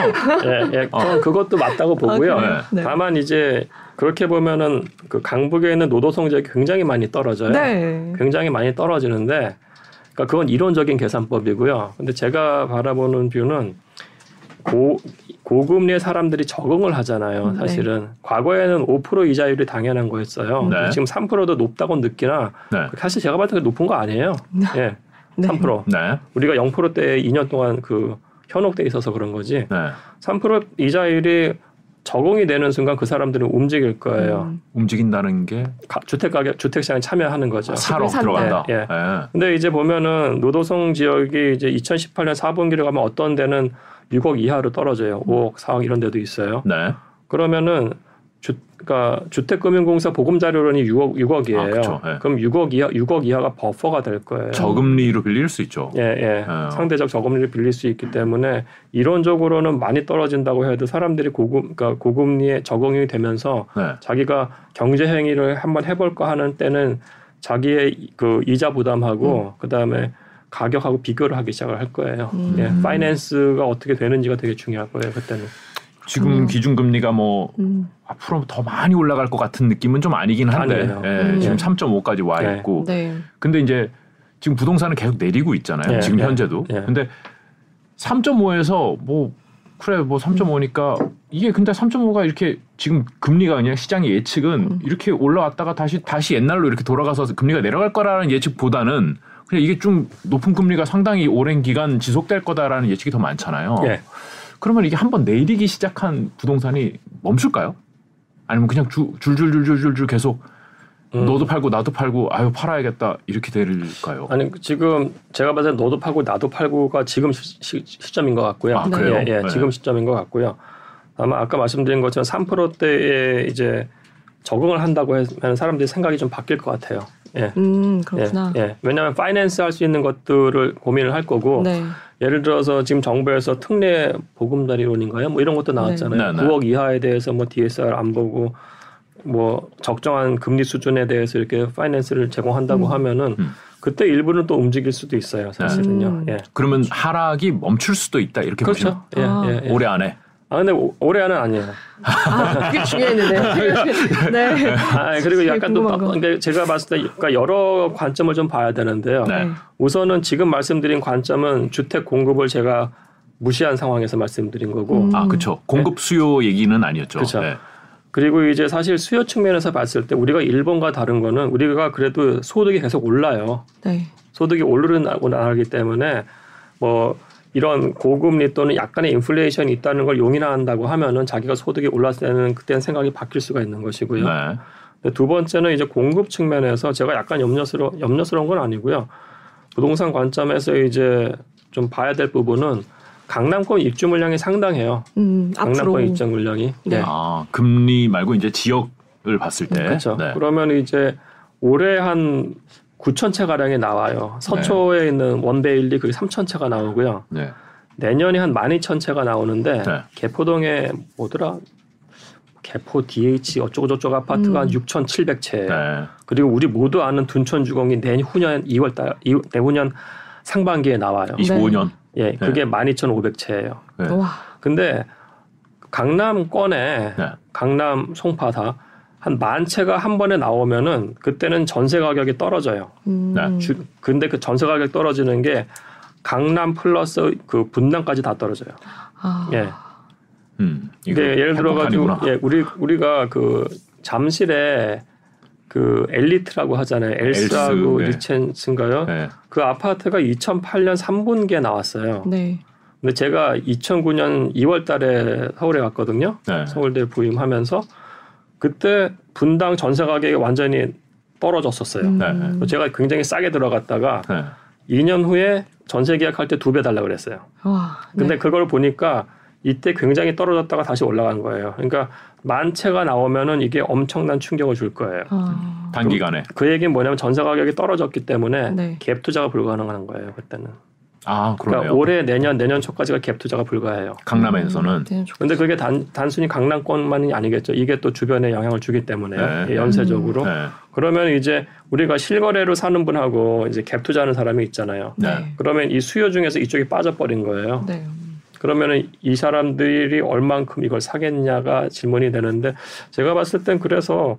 예, 예. 저는 그것도 맞다고 보고요. 아, 그래요? 네. 다만 이제 그렇게 보면은 그 강북에 있는 노도성 지역이 굉장히 많이 떨어져요. 네. 굉장히 많이 떨어지는데, 그러니까 그건 이론적인 계산법이고요. 근데 제가 바라보는 뷰는 고 고금리의 사람들이 적응을 하잖아요. 네. 사실은 과거에는 5% 이자율이 당연한 거였어요. 네. 지금 3%도 높다고 느끼나 네. 사실 제가 봤을 때 높은 거 아니에요. 예, 네. 3%. 네. 우리가 0%대에 2년 동안 그 현혹돼 있어서 그런 거지. 네. 3% 이자율이 적응이 되는 순간 그 사람들은 움직일 거예요. 음. 움직인다는 게 가- 주택 가격, 주택 시장에 참여하는 거죠. 사러 산다. 들어간다. 예, 예. 근데 이제 보면은 노도성 지역이 이제 2018년 4분기를 가면 어떤 데는 6억 이하로 떨어져요. 5억, 4억 이런 데도 있어요. 네. 그러면은 주, 그러니까 주택금융공사 보금자료론이 6억, 6억이에요. 아, 그쵸. 예. 그럼 6억 이하, 6억 이하가 버퍼가 될 거예요. 저금리로 빌릴 수 있죠. 예, 예. 어. 상대적 저금리를 빌릴 수 있기 때문에 이론적으로는 많이 떨어진다고 해도 사람들이 고금, 그러니까 고금리에 적응이 되면서 네. 자기가 경제 행위를 한번 해볼까 하는 때는 자기의 그 이자 부담하고 그 다음에 가격하고 비교를 하기 시작을 할 거예요. 음. 예, 파이낸스가 어떻게 되는지가 되게 중요할 거예요 그때는. 지금 음. 기준금리가 뭐 음. 앞으로 더 많이 올라갈 것 같은 느낌은 좀 아니긴 한데. 예, 음. 지금 3.5까지 와 네. 있고 네. 근데 이제 지금 부동산은 계속 내리고 있잖아요. 예, 지금 예, 현재도. 예. 근데 3.5에서 뭐 그래 뭐 3.5니까 이게 근데 3.5가 이렇게 지금 금리가 그냥 시장의 예측은 음. 이렇게 올라왔다가 다시 다시 옛날로 이렇게 돌아가서 금리가 내려갈 거라는 예측보다는 그냥 이게 좀 높은 금리가 상당히 오랜 기간 지속될 거다라는 예측이 더 많잖아요. 예. 그러면 이게 한번 내리기 시작한 부동산이 멈출까요? 아니면 그냥 주, 줄줄줄줄줄 계속 음. 너도 팔고 나도 팔고 아유 팔아야겠다 이렇게 될까요? 아니 지금 제가 봤을 때 너도 팔고 나도 팔고가 지금 시, 시, 시 점인 것 같고요. 아, 그래요? 예, 예, 네. 지금 시점인 것 같고요. 아마 아까 말씀드린 것처럼 3%대에 이제 적응을 한다고 하면 사람들이 생각이 좀 바뀔 것 같아요. 예. 음, 그렇구나. 예, 예. 왜냐하면 파이낸스 할 수 있는 것들을 고민을 할 거고 네. 예를 들어서 지금 정부에서 특례 보금자리론인가요? 뭐 이런 것도 나왔잖아요. 네. 네, 네. 9억 이하에 대해서 뭐 DSR 안 보고 뭐 적정한 금리 수준에 대해서 이렇게 파이낸스를 제공한다고 음. 하면은 음. 그때 일부는 또 움직일 수도 있어요. 사실은요. 음. 예. 그러면 하락이 멈출 수도 있다 이렇게 보시면 그렇죠. 예, 아. 예, 예. 올해 안에 아 근데 오- 올해 안은 아니에요. 아, 그게 중요했는데. (laughs) 네. 아 그리고 되게 약간 또. 근데 제가 봤을 때 그러니까 여러 관점을 좀 봐야 되는데요. 네. 우선은 지금 말씀드린 관점은 주택 공급을 제가 무시한 상황에서 말씀드린 거고 음. 아, 그렇죠. 공급 수요 얘기는 아니었죠. 그쵸. 네. 그리고 이제 사실 수요 측면에서 봤을 때 우리가 일본과 다른 거는 우리가 그래도 소득이 계속 올라요. 네. 소득이 오르는 나라기 때문에 뭐 이런 고금리 또는 약간의 인플레이션이 있다는 걸 용인한다고 하면은 자기가 소득이 올랐을 때는 그때는 생각이 바뀔 수가 있는 것이고요. 네. 두 번째는 이제 공급 측면에서 제가 약간 염려스러 염려스러운 건 아니고요. 부동산 관점에서 이제 좀 봐야 될 부분은 강남권 입주 물량이 상당해요. 음, 앞으로 강남권 입주 물량이. 네. 아, 금리 말고 이제 지역을 봤을 때. 그렇죠. 네. 그러면 이제 올해 한 9천 채 가량이 나와요. 서초에 네. 있는 원베일리 그게 3천 채가 나오고요. 네. 내년에 한 12,000채가 나오는데 네. 개포동에 뭐더라? 개포 DH 어쩌고 저쩌고 아파트가 한 음. 6,700채. 네. 그리고 우리 모두 아는 둔촌 주공이 내후년 2월 달 이- 내후년 상반기에 나와요. 25년. 예, 그게 12,500채예요. 네. 와. 근데 강남권에 네. 강남 송파다 한 만 채가 한 번에 나오면은 그때는 전세 가격이 떨어져요. 음. 네. 주, 근데 그 전세 가격 떨어지는 게 강남 플러스 그 분당까지 다 떨어져요. 아. 예. 음. 이게 예를 들어 가지고 행복한이구나. 예, 우리 우리가 그 잠실에 그 엘리트라고 하잖아요. 엘스하고 네. 리첸스인가요? 네. 그 아파트가 2008년 3분기에 나왔어요. 네. 근데 제가 2009년 2월 달에 서울에 갔거든요. 네. 서울대 부임하면서 그때 분당 전세 가격이 완전히 떨어졌었어요. 음. 네. 제가 굉장히 싸게 들어갔다가 네. 2년 후에 전세 계약할 때 두 배 달라 그랬어요. 와. 근데 네. 그걸 보니까 이때 굉장히 떨어졌다가 다시 올라간 거예요. 그러니까 만 채가 나오면은 이게 엄청난 충격을 줄 거예요. 아. 단기간에. 그 얘기는 뭐냐면 전세 가격이 떨어졌기 때문에 네. 갭 투자가 불가능한 거예요. 그때는. 아, 그러니까 그러네요. 올해 내년 내년 초까지가 갭 투자가 불가해요. 강남에서는 네, 좋- 근데 그게 단, 단순히 강남권만이 아니겠죠. 이게 또 주변에 영향을 주기 때문에 네. 예, 연쇄적으로. 네. 그러면 이제 우리가 실거래로 사는 분하고 이제 갭 투자하는 사람이 있잖아요. 네. 네. 그러면 이 수요 중에서 이쪽이 빠져버린 거예요. 네. 그러면은 이 사람들이 얼만큼 이걸 사겠냐가 질문이 되는데 제가 봤을 땐 그래서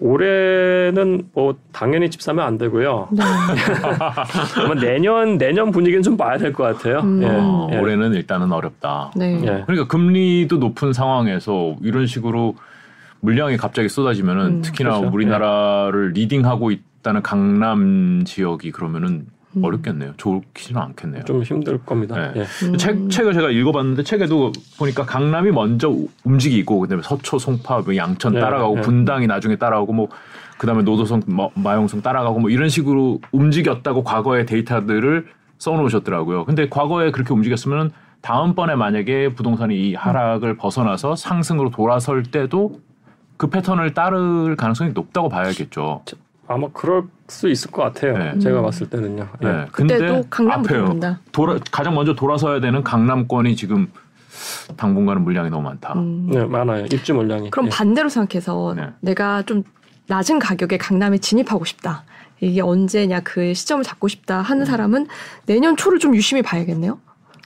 올해는 뭐 당연히 집 사면 안 되고요. 네. (laughs) 그러면 내년 내년 분위기는 좀 봐야 될 것 같아요. 음. 어, 예, 예. 올해는 일단은 어렵다. 네. 예. 그러니까 금리도 높은 상황에서 이런 식으로 물량이 갑자기 쏟아지면은 음, 특히나 그렇죠. 우리나라를 리딩하고 있다는 강남 지역이 그러면은 음. 어렵겠네요. 좋지는 않겠네요. 좀 힘들 겁니다. 네. 예. 음. 책, 책을 제가 읽어봤는데 책에도 보니까 강남이 먼저 우- 움직이고 그다음에 서초, 송파, 뭐 양천 네, 따라가고 네. 분당이 나중에 따라오고 뭐 그다음에 노도성, 마- 마용성 따라가고 뭐 이런 식으로 움직였다고 과거의 데이터들을 써놓으셨더라고요. 근데 과거에 그렇게 움직였으면 다음번에 만약에 부동산이 이 하락을 벗어나서 상승으로 돌아설 때도 그 패턴을 따를 가능성이 높다고 봐야겠죠. 아마 그럴 수 있을 것 같아요. 네. 제가 음. 봤을 때는요. 예. 네. 그때도 강남부터. 본다. 돌아, 가장 먼저 돌아서야 되는 강남권이 지금 당분간은 물량이 너무 많다. 음. 네, 많아요. 입주 물량이. 그럼 예. 반대로 생각해서 네. 내가 좀 낮은 가격에 강남에 진입하고 싶다. 이게 언제냐 그 시점을 잡고 싶다 음. 하는 사람은 내년 초를 좀 유심히 봐야겠네요.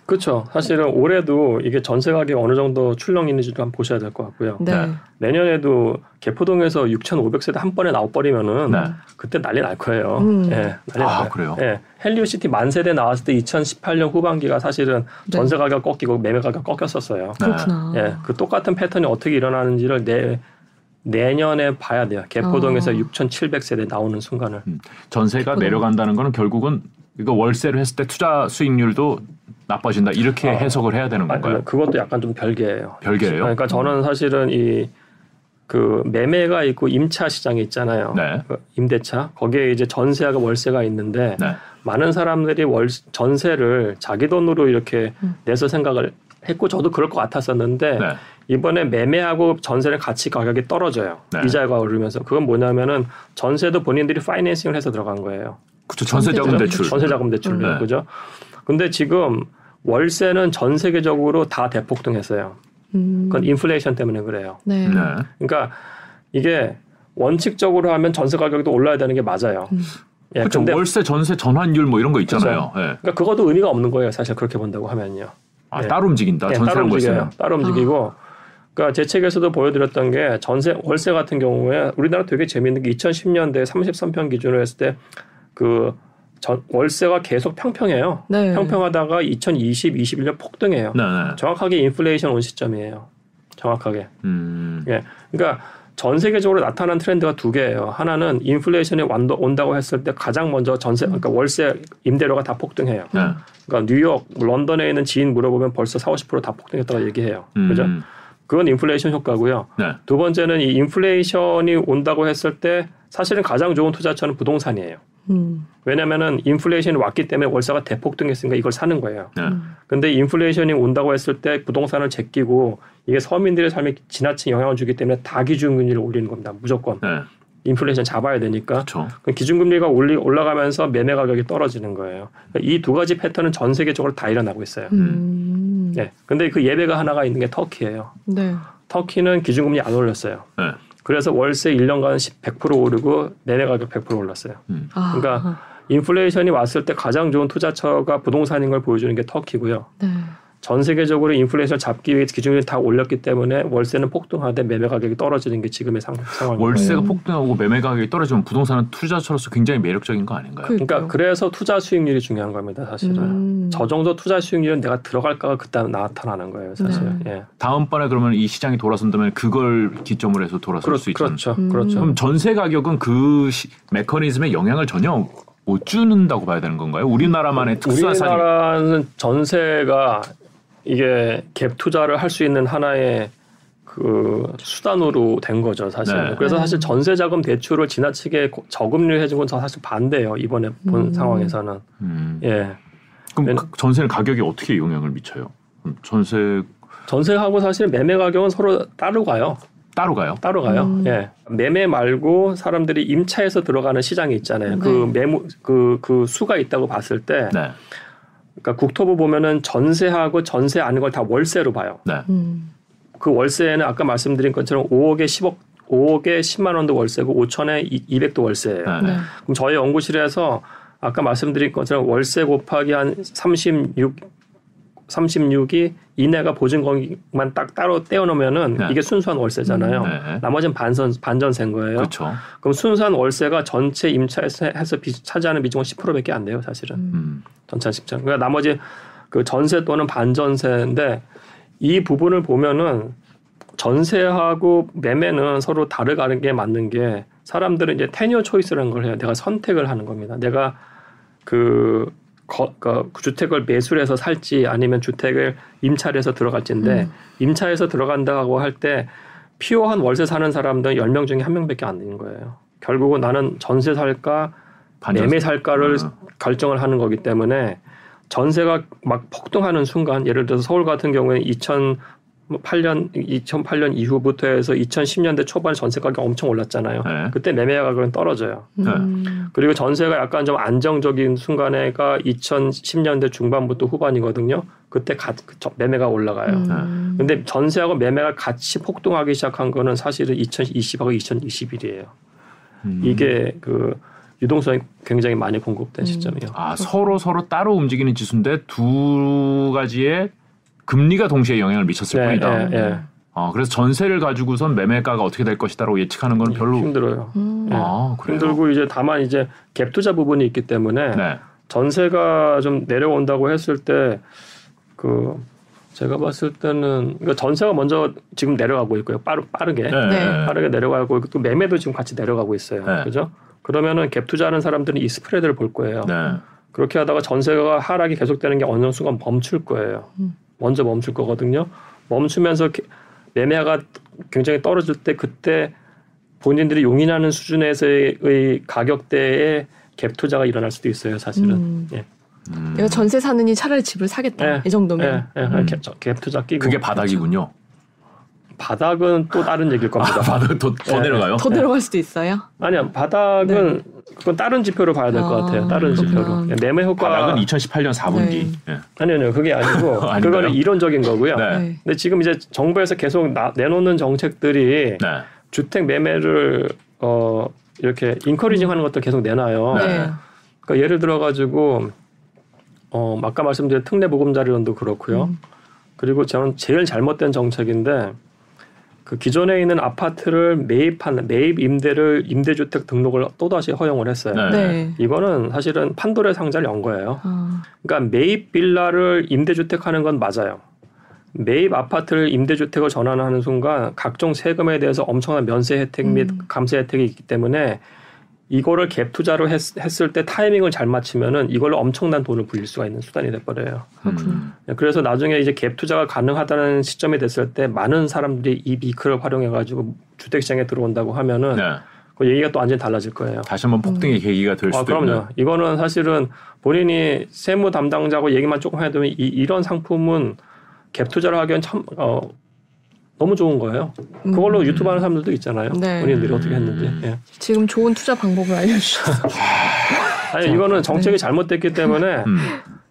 그렇죠. 사실은 올해도 이게 전세 가격이 어느 정도 출렁 있는지도 한번 보셔야 될 것 같고요. 네. 네. 내년에도 개포동에서 6,500세대 한 번에 나와버리면은 네. 그때 난리 날 거예요. 음. 예, 난리 아, 날 그래요? 예, 헬리오시티 만 세대 나왔을 때 2018년 후반기가 사실은 네. 전세 가격 꺾이고 매매 가격 꺾였었어요. 네. 그렇구나. 예, 그 똑같은 패턴이 어떻게 일어나는지를 내 내년에 봐야 돼요. 개포동에서 어. 6,700세대 나오는 순간을. 전세가 그렇구나. 내려간다는 거는 결국은 이거 월세로 했을 때 투자 수익률도 나빠진다 이렇게 아. 해석을 해야 되는 아니, 건가요? 그것도 약간 좀 별개예요. 별개예요? 그러니까 저는 사실은 이 그 매매가 있고 임차 시장이 있잖아요. 네. 그 임대차 거기에 이제 전세하고 월세가 있는데 네. 많은 사람들이 월 전세를 자기 돈으로 이렇게 음. 내서 생각을 했고 저도 그럴 것 같았었는데 네. 이번에 매매하고 전세는 같이 가격이 떨어져요. 네. 이자가 오르면서 그건 뭐냐면은 전세도 본인들이 파이낸싱을 해서 들어간 거예요. 그렇죠. 전세자금. 대출. 전세자금 대출로 네. 그죠? 근데 지금 월세는 전 세계적으로 다 대폭등했어요. 음. 그건 인플레이션 때문에 그래요. 네. 네. 그러니까 이게 원칙적으로 하면 전세 가격도 올라야 되는 게 맞아요. 음. 예, 그렇죠. 월세, 전세, 전환율 뭐 이런 거 있잖아요. 예. 그러니까 그것도 의미가 없는 거예요. 사실 그렇게 본다고 하면요. 아, 네. 따로 움직인다. 예, 전세랑 움직여요. 월세는. 따로 움직이고. 그러니까 제 책에서도 보여드렸던 게 전세 월세 같은 경우에 우리나라 되게 재밌는 게 2010년대 33평 기준으로 했을 때 그 전, 월세가 계속 평평해요. 네. 평평하다가 2020, 21년 폭등해요. 네, 네. 정확하게 인플레이션 온 시점이에요. 정확하게. 음. 예. 그러니까 전 세계적으로 나타난 트렌드가 두 개예요. 하나는 인플레이션이 완도, 온다고 했을 때 가장 먼저 전세, 그러니까 월세 임대료가 다 폭등해요. 네. 그러니까 뉴욕, 런던에 있는 지인 물어보면 벌써 4, 50%다 폭등했다고 얘기해요. 그죠? 음. 그건 인플레이션 효과고요. 네. 두 번째는 이 인플레이션이 온다고 했을 때 사실은 가장 좋은 투자처는 부동산이에요. 음. 왜냐면은 인플레이션이 왔기 때문에 월세가 대폭등했으니까 이걸 사는 거예요. 네. 근데 인플레이션이 온다고 했을 때 부동산을 제끼고 이게 서민들의 삶에 지나친 영향을 주기 때문에 다 기준금리를 올리는 겁니다. 무조건 네. 인플레이션 잡아야 되니까. 그럼 기준금리가 올리, 올라가면서 매매 가격이 떨어지는 거예요. 이두 가지 패턴은 전 세계적으로 다 일어나고 있어요. 음. 네. 근데 그 예배가 하나가 있는 게 터키예요. 네. 터키는 기준금리 안 올렸어요. 네. 그래서 월세 1년간 100% 오르고 매매 가격 100% 올랐어요. 음. 아. 그러니까 인플레이션이 왔을 때 가장 좋은 투자처가 부동산인 걸 보여주는 게 터키고요. 네. 전 세계적으로 인플레이션 잡기 위해 기준을 다 올렸기 때문에 월세는 폭등하되 매매 가격이 떨어지는 게 지금의 상, 상황입니다. 월세가 폭등하고 매매 가격이 떨어지면 부동산은 투자처로서 굉장히 매력적인 거 아닌가요? 그- 그러니까 그래서 투자 수익률이 중요한 겁니다, 사실은. 음. 저 정도 투자 수익률은 내가 들어갈까가 그때 나타나는 거예요, 사실. 네. 예. 다음번에 그러면 이 시장이 돌아선다면 그걸 기점으로 해서 돌아설 그렇, 수 있죠. 그렇죠, 음. 그렇죠. 그럼 전세 가격은 그 시, 메커니즘에 영향을 전혀 못 주는다고 봐야 되는 건가요? 우리나라만의 특수한. 우리나라는 전세가 이게 갭 투자를 할 수 있는 하나의 그 수단으로 된 거죠 사실. 네. 그래서 네. 사실 전세 자금 대출을 지나치게 고- 저금리 해준 건저 사실 반대예요 이번에 본 음. 상황에서는. 음. 예. 그럼 네. 그 전세는 가격에 어떻게 영향을 미쳐요? 전세 전세하고 사실 매매 가격은 서로 따로 가요. 따로 가요? 따로 가요. 음. 예. 매매 말고 사람들이 임차해서 들어가는 시장이 있잖아요. 그 네. 매물 그, 그 수가 있다고 봤을 때, 네. 그러니까 국토부 보면은 전세하고 전세 아닌 걸 다 월세로 봐요. 네. 음. 그 월세는 아까 말씀드린 것처럼 5억에 10억, 5억에 10만 원도 월세고 5천에 200도 월세예요. 네. 네. 그럼 저희 연구실에서 아까 말씀드린 것처럼 월세 곱하기 한 36, 36이 이내가 보증금만 딱 따로 떼어놓으면은 네. 이게 순수한 월세잖아요. 네. 나머지는 반선 반전세인 거예요. 그렇죠. 그럼 순수한 월세가 전체 임차에서 해서 비- 차지하는 비중은 10%밖에 안 돼요, 사실은. 음. 전체 집장. 그러니까 나머지 그 전세 또는 반전세인데 이 부분을 보면은 전세하고 매매는 서로 다르가는 게 맞는 게 사람들은 이제 테니어 초이스라는 걸 해요. 내가 선택을 하는 겁니다. 내가 그, 거, 그 주택을 매수를 해서 살지 아니면 주택을 임차를 해서 들어갈지인데 음. 임차해서 들어간다고 할 때 피오한 월세 사는 사람들은 10명 중에 한 명밖에 안 되는 거예요. 결국은 나는 전세 살까. 매매 살까를 음. 결정을 하는 거기 때문에 전세가 막 폭등하는 순간 예를 들어서 서울 같은 경우에 2008년 2008년 이후부터 해서 2010년대 초반에 전세 가격이 엄청 올랐잖아요. 네. 그때 매매 가격은 떨어져요. 음. 그리고 전세가 약간 좀 안정적인 순간에가 2010년대 중반부터 후반이거든요. 그때 가, 그 저- 매매가 올라가요. 음. 근데 전세하고 매매가 같이 폭등하기 시작한 거는 사실은 2020하고 2021이에요. 음. 이게 그 유동성이 굉장히 많이 공급된 음. 시점이에요. 아 서로 서로 따로 움직이는 지수인데 두 가지의 금리가 동시에 영향을 미쳤을 네, 뿐이다. 예, 예. 아 그래서 전세를 가지고선 매매가가 어떻게 될 것이다라고 예측하는 건 별로 힘들어요. 음. 아 그래요. 힘들고 이제 다만 이제 갭 투자 부분이 있기 때문에 네. 전세가 좀 내려온다고 했을 때 그 제가 봤을 때는 그러니까 전세가 먼저 지금 내려가고 있고요. 빠르, 빠르게 네. 네. 빠르게 내려가고 있고 또 매매도 지금 같이 내려가고 있어요. 네. 그죠? 그러면은 갭 투자하는 사람들은 이 스프레드를 볼 거예요. 네. 그렇게 하다가 전세가 하락이 계속되는 게 어느 순간 멈출 거예요. 음. 먼저 멈출 거거든요. 멈추면서 게- 매매가 굉장히 떨어질 때 그때 본인들이 용인하는 수준에서의 가격대의 갭 투자가 일어날 수도 있어요. 사실은. 음. 예. 음. 내가 전세 사느니 차라리 집을 사겠다. 예. 이 정도면. 예, 예, 음. 갭, 저- 갭 투자 끼고 그게 바닥이군요. 바닥은 또 다른 얘기일 겁니다. 아, 바닥 더, 더 네. 내려가요. 더 내려갈 수도 있어요. 아니야 바닥은 그건 다른 지표로 봐야 될것 아, 같아요. 다른 그렇구나. 지표로 예, 매매 효과 바닥은 2018년 4분기. 네. 예. 아니요, 아니요 그게 아니고? (laughs) 그거는 이론적인 거고요. 네. 네. 근데 지금 이제 정부에서 계속 나- 내놓는 정책들이 네. 주택 매매를 어 이렇게 인커리징 하는 것도 계속 내놔요. 네. 네. 그러니까 예를 들어 가지고 어 아까 말씀드린 특례 보금자리론도 그렇고요. 음. 그리고 저는 제일 잘못된 정책인데 그 기존에 있는 아파트를 매입한 매입 임대를 임대주택 등록을 또 다시 허용을 했어요. 네. 네. 이거는 사실은 판도의 상자를 연 거예요. 아, 그러니까 매입 빌라를 임대주택 하는 건 맞아요. 매입 아파트를 임대주택으로 전환하는 순간 각종 세금에 대해서 엄청난 면세 혜택 및 음. 감세 혜택이 있기 때문에 이거를 갭 투자로 했, 을때 타이밍을 잘 맞추면은 이걸로 엄청난 돈을 불릴 수가 있는 수단이 돼버려요. 음. 그래서 나중에 이제 갭 투자가 가능하다는 시점이 됐을 때 많은 사람들이 이 비크를 활용해가지고 주택시장에 들어온다고 하면은 네. 그 얘기가 또 완전히 달라질 거예요. 다시 한번 폭등의 계기가 될 아, 수도 그럼요. 있는. 이거는 사실은 본인이 세무 담당자고 얘기만 조금 해야 되면 이, 이런 상품은 갭 투자를 하기엔 참 어, 너무 좋은 거예요. 그걸로 음. 유튜브 하는 사람들도 있잖아요. 네. 본인들이 어떻게 했는지. 음. 예. 지금 좋은 투자 방법을 알려주셨어요. (laughs) 아니 이거는 정책이 잘못됐기 때문에 음.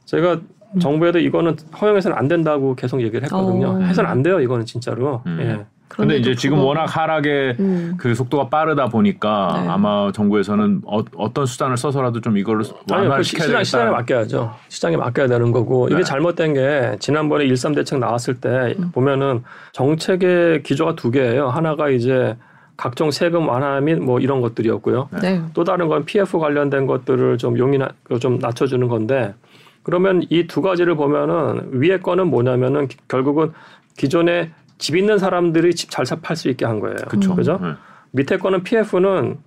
제가 정부에도 이거는 허용해서는 안 된다고 계속 얘기를 했거든요. 어. 해서는 안 돼요. 이거는 진짜로. 음. 예. 근데 이제 지금 그거- 워낙 하락에 음. 그 속도가 빠르다 보니까 네. 아마 정부에서는 어, 떤 수단을 써서라도 좀 아니, 그 완화시켜야 시장, 시장에. 맡겨야죠. 시장에 맡겨야 되는 거고 이게 네. 잘못된 게 지난번에 13 대책 나왔을 때 음. 보면은 정책의 기조가 두 개예요. 하나가 이제 각종 세금 완화 및 뭐 이런 것들이었고요. 네. 또 다른 건 PF 관련된 것들을 좀 용인하 좀 낮춰주는 건데 그러면 이 두 가지를 보면은 위에 거는 뭐냐면은 기- 결국은 기존에 집 있는 사람들이 집 잘 팔 수 있게 한 거예요. 그쵸. 그죠? 네. 밑에 거는 PF는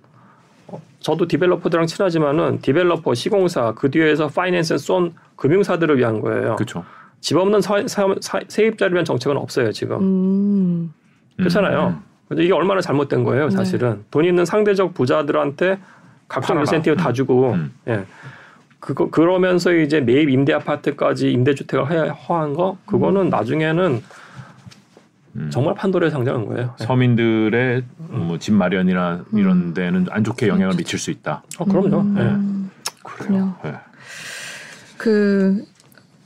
저도 developer들랑 친하지만은 developer, 시공사 그 뒤에서 finance 쏜 금융사들을 위한 거예요. 그렇죠. 집 없는 사, 사, 사, 세입자를 위한 정책은 없어요 지금. 음. 그렇잖아요. 근데 이게 얼마나 잘못된 거예요, 사실은. 돈 있는 상대적 부자들한테 각종. 인센티브 다 주고, 음. 예. 그거 그러면서 이제 매입 임대 아파트까지 임대주택을 해- 허한 거, 그거는 나중에는 음. 정말 판도라의 상자인 거예요. 예. 서민들의 뭐 집 마련이나 음. 이런 데는 안 좋게 영향을 미칠 수 있다. 어, 그럼요. 예. 음. 그래요. 네. 그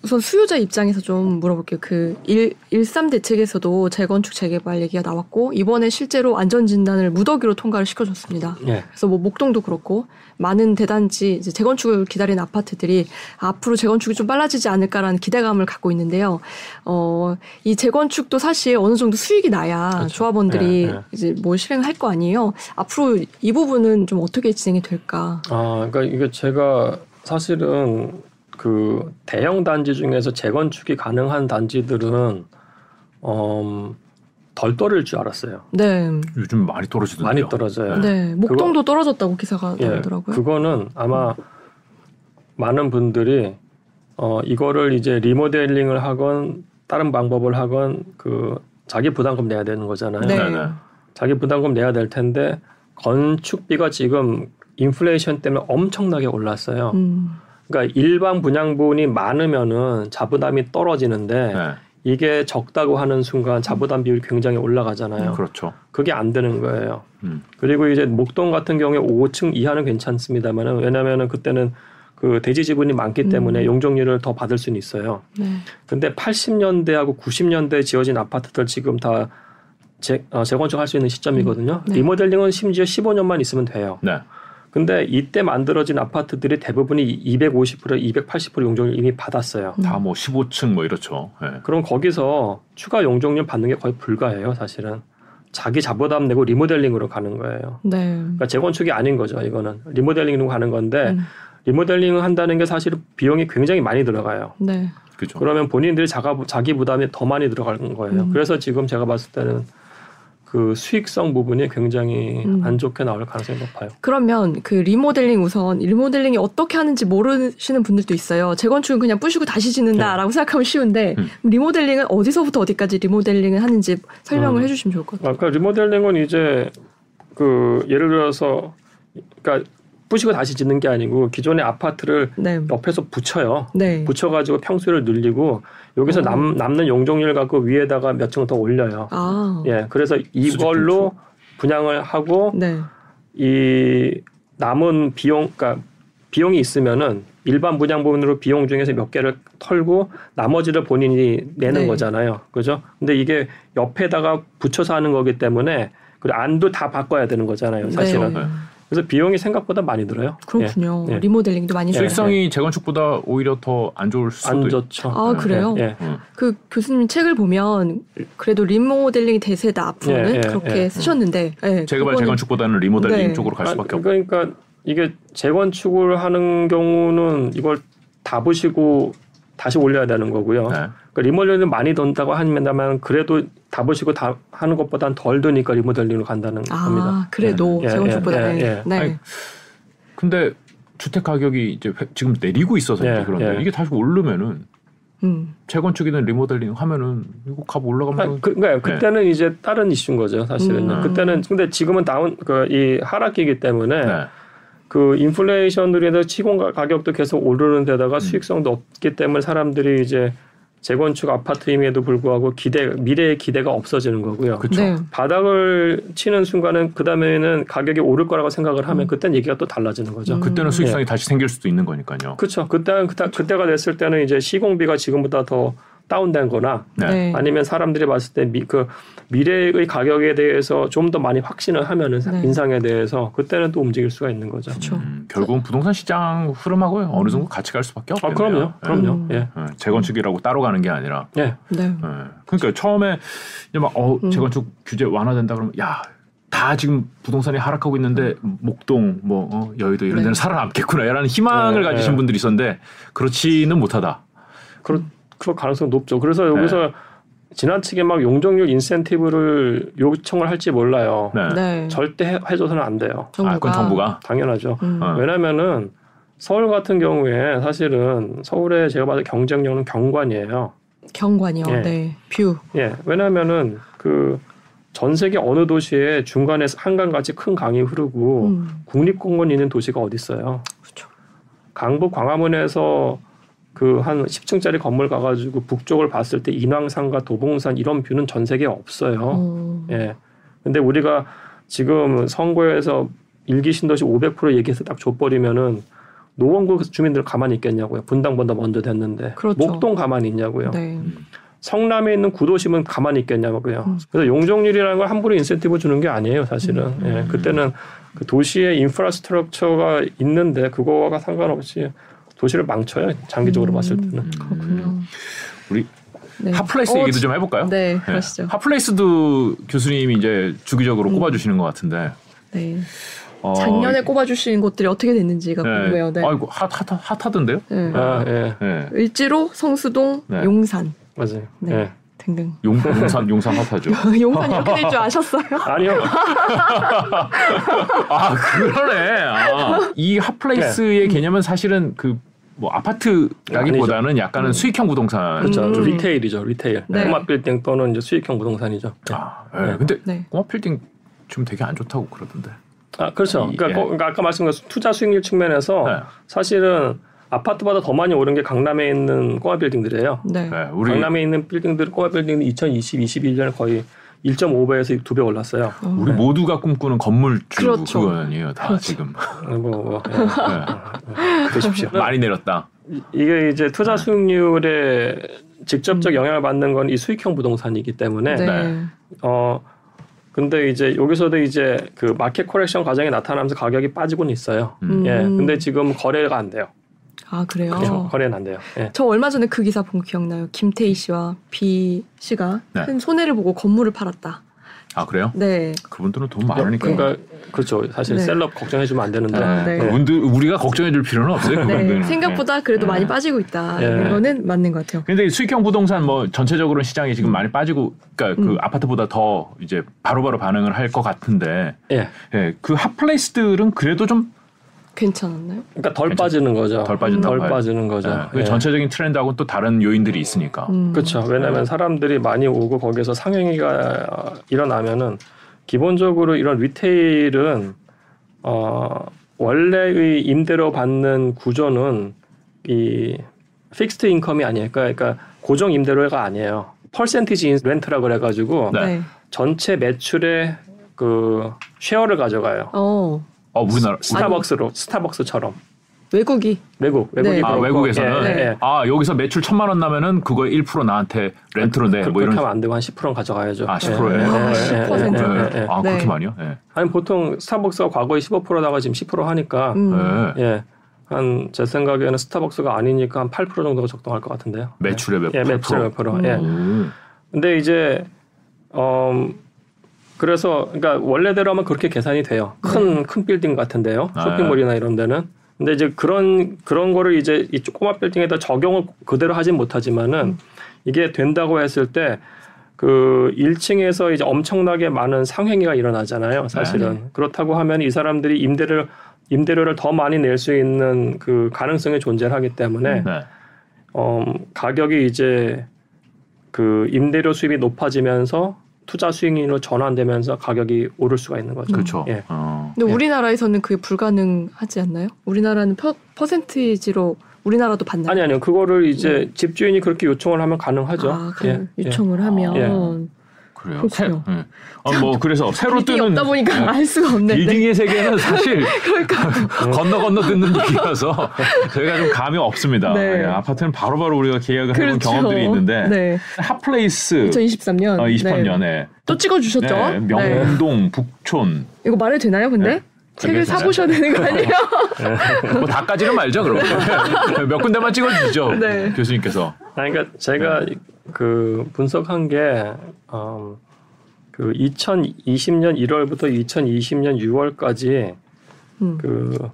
우선 수요자 입장에서 좀 물어볼게요. 그 1, 13 대책에서도 재건축 재개발 얘기가 나왔고 이번에 실제로 안전 진단을 무더기로 통과를 시켜줬습니다. 예. 그래서 뭐 목동도 그렇고 많은 대단지 이제 재건축을 기다리는 아파트들이 앞으로 재건축이 좀 빨라지지 않을까라는 기대감을 갖고 있는데요. 어, 이 재건축도 사실 어느 정도 수익이 나야 그렇죠. 조합원들이 네, 네. 이제 뭘 실행할 거 아니에요. 앞으로 이 부분은 좀 어떻게 진행이 될까? 아, 그러니까 이게 제가 사실은 그 대형 단지 중에서 재건축이 가능한 단지들은 음, 덜 떨어질 줄 알았어요. 네. 요즘 많이 떨어지던데요. 많이 떨어져요. 네. 목동도 떨어졌다고 기사가 예, 나오더라고요. 그거는 아마 많은 분들이 어 이거를 이제 리모델링을 하건 다른 방법을 하건 그 자기 부담금 내야 되는 거잖아요. 네. 자기 부담금 내야 될 텐데 건축비가 지금 인플레이션 때문에 엄청나게 올랐어요. 음. 그러니까 일반 분양분이 많으면은 자부담이 떨어지는데 네. 이게 적다고 하는 순간 자부담 비율이 굉장히 올라가잖아요. 그렇죠. 그게 안 되는 거예요. 음. 그리고 이제 목동 같은 경우에 5층 이하는 괜찮습니다만은 왜냐면은 그때는 그 대지 지분이 많기 때문에 음. 용적률을 더 받을 수는 있어요. 네. 근데 80년대하고 90년대에 지어진 아파트들 지금 다 재, 어, 재건축할 수 있는 시점이거든요. 네. 리모델링은 심지어 15년만 있으면 돼요. 네. 근데 이때 만들어진 아파트들이 대부분이 250% 280% 용적률 이미 받았어요. 음. 다뭐 15층 뭐 이렇죠. 네. 그럼 거기서 추가 용적률 받는 게 거의 불가해요, 사실은. 자기 자부담 내고 리모델링으로 가는 거예요. 네. 그러니까 재건축이 아닌 거죠, 이거는. 리모델링으로 가는 건데 음. 리모델링을 한다는 게 사실 비용이 굉장히 많이 들어가요. 네. 그죠. 그러면 본인들이 자가, 자기 부담이 더 많이 들어가는 거예요. 음. 그래서 지금 제가 봤을 때는 그 수익성 부분이 굉장히 음. 안 좋게 나올 가능성이 높아요. 그러면 그 리모델링 우선 리모델링이 어떻게 하는지 모르시는 분들도 있어요. 재건축은 그냥 부시고 다시 짓는다라고 생각하면 쉬운데 음. 리모델링은 어디서부터 어디까지 리모델링을 하는지 설명을 음. 해주시면 좋을 것 같아요. 아까 리모델링은 이제 그 예를 들어서 그러니까 부시고 다시 짓는 게 아니고 기존의 아파트를 네. 옆에서 붙여요. 네. 붙여가지고 평수를 늘리고 여기서 어. 남, 남는 용적률 갖고 위에다가 몇 층 더 올려요. 아. 예, 그래서 이걸로 분양을 하고 네. 이 남은 비용, 그러니까 비용이 있으면은 일반 분양분으로 비용 중에서 몇 개를 털고 나머지를 본인이 내는 네. 거잖아요. 그죠? 근데 이게 옆에다가 붙여서 하는 거기 때문에 그리고 안도 다 바꿔야 되는 거잖아요. 사실은. 네. 그래서 비용이 생각보다 많이 들어요. 그렇군요. 예, 예. 리모델링도 많이 예. 쓰고. 수익성이 재건축보다 오히려 더 안 좋을 수도 안 있- 좋죠. 아 그래요? 예, 예. 음. 그 교수님 책을 보면 그래도 리모델링이 대세다 앞으로는 예, 예, 그렇게 예. 쓰셨는데 예, 재개발 재건축보다는 리모델링 네. 쪽으로 갈 수밖에 아, 없고. 그러니까 이게 재건축을 하는 경우는 이걸 다 보시고 다시 올려야 되는 거고요. 네. 그러니까 리모델링 많이 든다고 한다면 그래도 다 보시고 다 하는 것보단 덜 드니까 리모델링으로 간다는 아 겁니다. 그래도 예, 재건축보다 예, 네. 예, 네. 아니, 근데 주택 가격이 이제 회- 지금 내리고 있어서 예, 그런데 예. 이게 다시 오르면은 음. 재건축이든 리모델링 하면은 이거 값 올라가면 아, 그, 그러니까 그때는 이제 다른 이슈인 거죠, 사실은. 음. 그때는 근데 지금은 다운 그 이 하락기이기 때문에 네. 그 인플레이션으로 해서 시공 가- 가격도 계속 오르는 음. 데다가 수익성도 없기 때문에 사람들이 이제 재건축 아파트임에도 불구하고 기대 미래의 기대가 없어지는 거고요. 그렇죠. 네. 바닥을 치는 순간은 그 다음에는 가격이 오를 거라고 생각을 하면 그땐 얘기가 또 달라지는 거죠. 음. 그때는 수익성이 다시 생길 수도 있는 거니까요. 그렇죠. 그때는 그때, 그때가 됐을 때는 이제 시공비가 지금보다 더 다운된 거나 네. 네. 아니면 사람들이 봤을 때 미, 그 미래의 가격에 대해서 좀 더 많이 확신을 하면은 네. 인상에 대해서 그때는 또 움직일 수가 있는 거죠. 그렇죠. 음, 결국은 부동산 시장 흐름하고 어느 정도 같이 갈 수밖에 아, 없겠네요. 그럼요. 그럼요. 음. 예. 예. 예, 재건축이라고 따로 가는 게 아니라. 예. 네. 예. 그러니까 처음에 이제 막 어, 음. 재건축 규제 완화된다 그러면 야. 다 지금 부동산이 하락하고 있는데 목동, 뭐 어, 여의도 이런 네. 데는 살아남겠구나라는 희망을 네, 가지신 네. 분들이 있었는데 그렇지는 못하다. 그럴, 그럴 가능성 높죠. 그래서 여기서 지나치게 막 용적률 인센티브를 요청을 할지 몰라요. 네. 네. 절대 해, 해줘서는 안 돼요. 아, 그건 정부가 당연하죠. 음. 어. 왜냐면은 서울 같은 경우에 사실은 서울의 제가 봐도 경쟁력은 경관이에요. 경관이요. 예. 네. view. 예, 왜냐면은 그 전 세계 어느 도시에 중간에 한강같이 큰 강이 흐르고 음. 국립공원 있는 도시가 어디 있어요? 그렇죠. 강북 광화문에서 그 한 10층짜리 건물 가가지고 북쪽을 봤을 때 인왕산과 도봉산 이런 view는 전 세계에 없어요. 어. 예. 근데 우리가 지금 선거에서 일기 신도시 500% 얘기해서 딱 줘버리면은 노원구 주민들 가만히 있겠냐고요. 분당보다 먼저 됐는데 그렇죠. 목동 가만히 있냐고요. 네. 성남에 있는 구도심은 가만히 있겠냐고요. 음. 그래서 용적률이라는 걸 함부로 인센티브 주는 게 아니에요, 사실은. 음. 예, 그때는 그 도시의 infrastructure가 있는데 그거와 상관없이 도시를 망쳐요, 장기적으로 음. 봤을 때는. 그렇군요. 우리 네. 핫플레이스 어, 얘기도 좀 해볼까요? 네, 예. 그러시죠. 핫플레이스도 교수님이 이제 주기적으로 음. 꼽아주시는 것 같은데 네. 어, 작년에 꼽아주신 곳들이 어떻게 됐는지가 네. 궁금해요. 네. 아이고 핫, 핫, 핫하던데요? 네. 아, 예, 네. 을지로, 성수동, 네. 용산 맞아요. 네. 예. 등등. 용, 용산 용산 핫하죠. (laughs) 용산 이렇게 될 줄 아셨어요? (laughs) 아니요. (laughs) 아 그러네. 아, 이 핫플레이스의 개념은 사실은 그 뭐 아파트라기보다는 약간은 수익형 부동산. 그렇죠. 음. retail이죠, retail. 네. 꼬마 빌딩 또는 이제 수익형 부동산이죠. 아, 예. 근데 네. 꼬마 빌딩 지금 되게 안 좋다고 그러던데. 아, 그렇죠. 이- 그러니까, 예. 거- 그러니까 아까 말씀드린 투자 수익률 측면에서 네. 사실은 아파트보다 더 많이 오른 게 강남에 있는 꼬마 빌딩들이에요. 네. 네, 우리 강남에 있는 빌딩들 꼬마 빌딩은 2020, 21년에 거의 1.5배에서 2배 올랐어요. 어. 우리 모두가 꿈꾸는 건물주 그렇죠. 그거 아니에요. 다 지금 뭐, 뭐, 예. 네. 보십시오. (laughs) 많이 내렸다. 이- 이게 이제 투자 네. 수익률에 직접적 영향을 받는 건 이 수익형 부동산이기 때문에 네. 네. 어 근데 이제 여기서도 이제 그 market correction 과정이 나타나면서 가격이 빠지고는 있어요. 음. 예. 근데 지금 거래가 안 돼요. 아 그래요. 그렇죠. 거래는 안 돼요. 예. 저 얼마 전에 그 기사 본 거 기억나요. 김태희 씨와 비 씨가 네. 큰 손해를 보고 건물을 팔았다. 아 그래요? 네. 그분들은 돈 많으니까. 그러니까 그렇죠. 사실 네. 셀럽 걱정해주면 안 되는데. 아, 네. 예. 그분들 우리가 걱정해줄 필요는 없어요. 네. 그분들은. 생각보다 그래도 네. 많이 빠지고 있다. 네. 이거는 맞는 것 같아요. 근데 수익형 부동산 뭐 전체적으로 시장이 지금 많이 빠지고 그러니까 그 음. 아파트보다 더 이제 바로 바로 반응을 할 것 같은데 예. 예, 그 핫플레이스들은 그래도 좀 괜찮았나요? 그러니까 덜 괜찮- 빠지는 거죠. 덜 빠진다고 덜 봐요. 빠지는 거죠. 예, 그 예. 전체적인 트렌드하고 또 다른 요인들이 있으니까. 음. 그렇죠. 왜냐하면 사람들이 많이 오고 거기서 상행위가 어, 일어나면은 기본적으로 이런 리테일은 어 원래의 임대료 받는 구조는 이 fixed income이 아니에요. 그러니까, 그러니까 고정 임대료가 아니에요. percentage rent라 그래 가지고 네. 네. 전체 매출의 그 share를 가져가요. 어. 어 우리나라 스타벅스로 스타벅스처럼. 외국이 외국 외국이 네. 아 외국에서는 예, 예, 예. 아 여기서 매출 천만 원 나면은 그거 1% 나한테 rent로 내. 그, 뭐 그렇게 이런. 하면 안 되고 한 10%는 가져가야죠. 아, 10% 예요? 아, 10%. 예, 예. 아 네. 그렇게 많이요? 예. 아니 보통 스타벅스가 과거에 15%다가 지금 10% 하니까 음. 예. 예. 한 제 생각에는 스타벅스가 아니니까 한 8% 정도가 적당할 것 같은데요. 매출의 몇 예, 프로? 매출 몇 프로. 예. 오. 근데 이제 어 그래서 그러니까 원래대로 하면 그렇게 계산이 돼요. 큰큰 빌딩 같은데요. 네. 쇼핑몰이나 이런 데는. 근데 이제 그런 그런 거를 이제 이 조그만 빌딩에다 적용을 그대로 하진 못하지만은 이게 된다고 했을 때 그 1층에서 이제 엄청나게 많은 상행위가 일어나잖아요. 사실은 그렇다고 하면 이 사람들이 임대를 임대료를 더 많이 낼 수 있는 그 가능성이 존재하기 때문에 네. 어, 가격이 이제 그 임대료 수입이 높아지면서 투자 수익률로 전환되면서 가격이 오를 수가 있는 거죠. 그렇죠. 예. 어. 근데 예. 우리나라에서는 그게 불가능하지 않나요? 우리나라는 퍼, 퍼센테이지로 우리나라도 받나요? 아니 아니요. 그거를 이제 집주인이 그렇게 요청을 하면 가능하죠. 아, 그 예. 예. 요청을 하면 예. 그래요. 새, 그렇군요. 예. 아, 뭐 그래서 새로 뜨는 없다 보니까 예. 알 수가 없는데 빌딩의 세계는 사실 (laughs) 그러니까 건너 건너 듣는 얘기라서 저희가 좀 감이 없습니다. 네. 예, 아파트는 바로 바로 우리가 계약을 해본 그렇죠. 경험들이 있는데 네. 핫플레이스 2023년 어, 23년에 또 찍어주셨죠? 네, 명동, 북촌 이거 말해도 되나요? 근데 네. 책을? 사보셔야 되는 거 아니에요? 뭐 다까지는 말죠 그럼 (laughs) 몇 군데만 찍어주죠 네. 교수님께서 아니, 그러니까 제가 그 분석한 게 음, 그 2020년 1월부터 2020년 6월까지 음. 그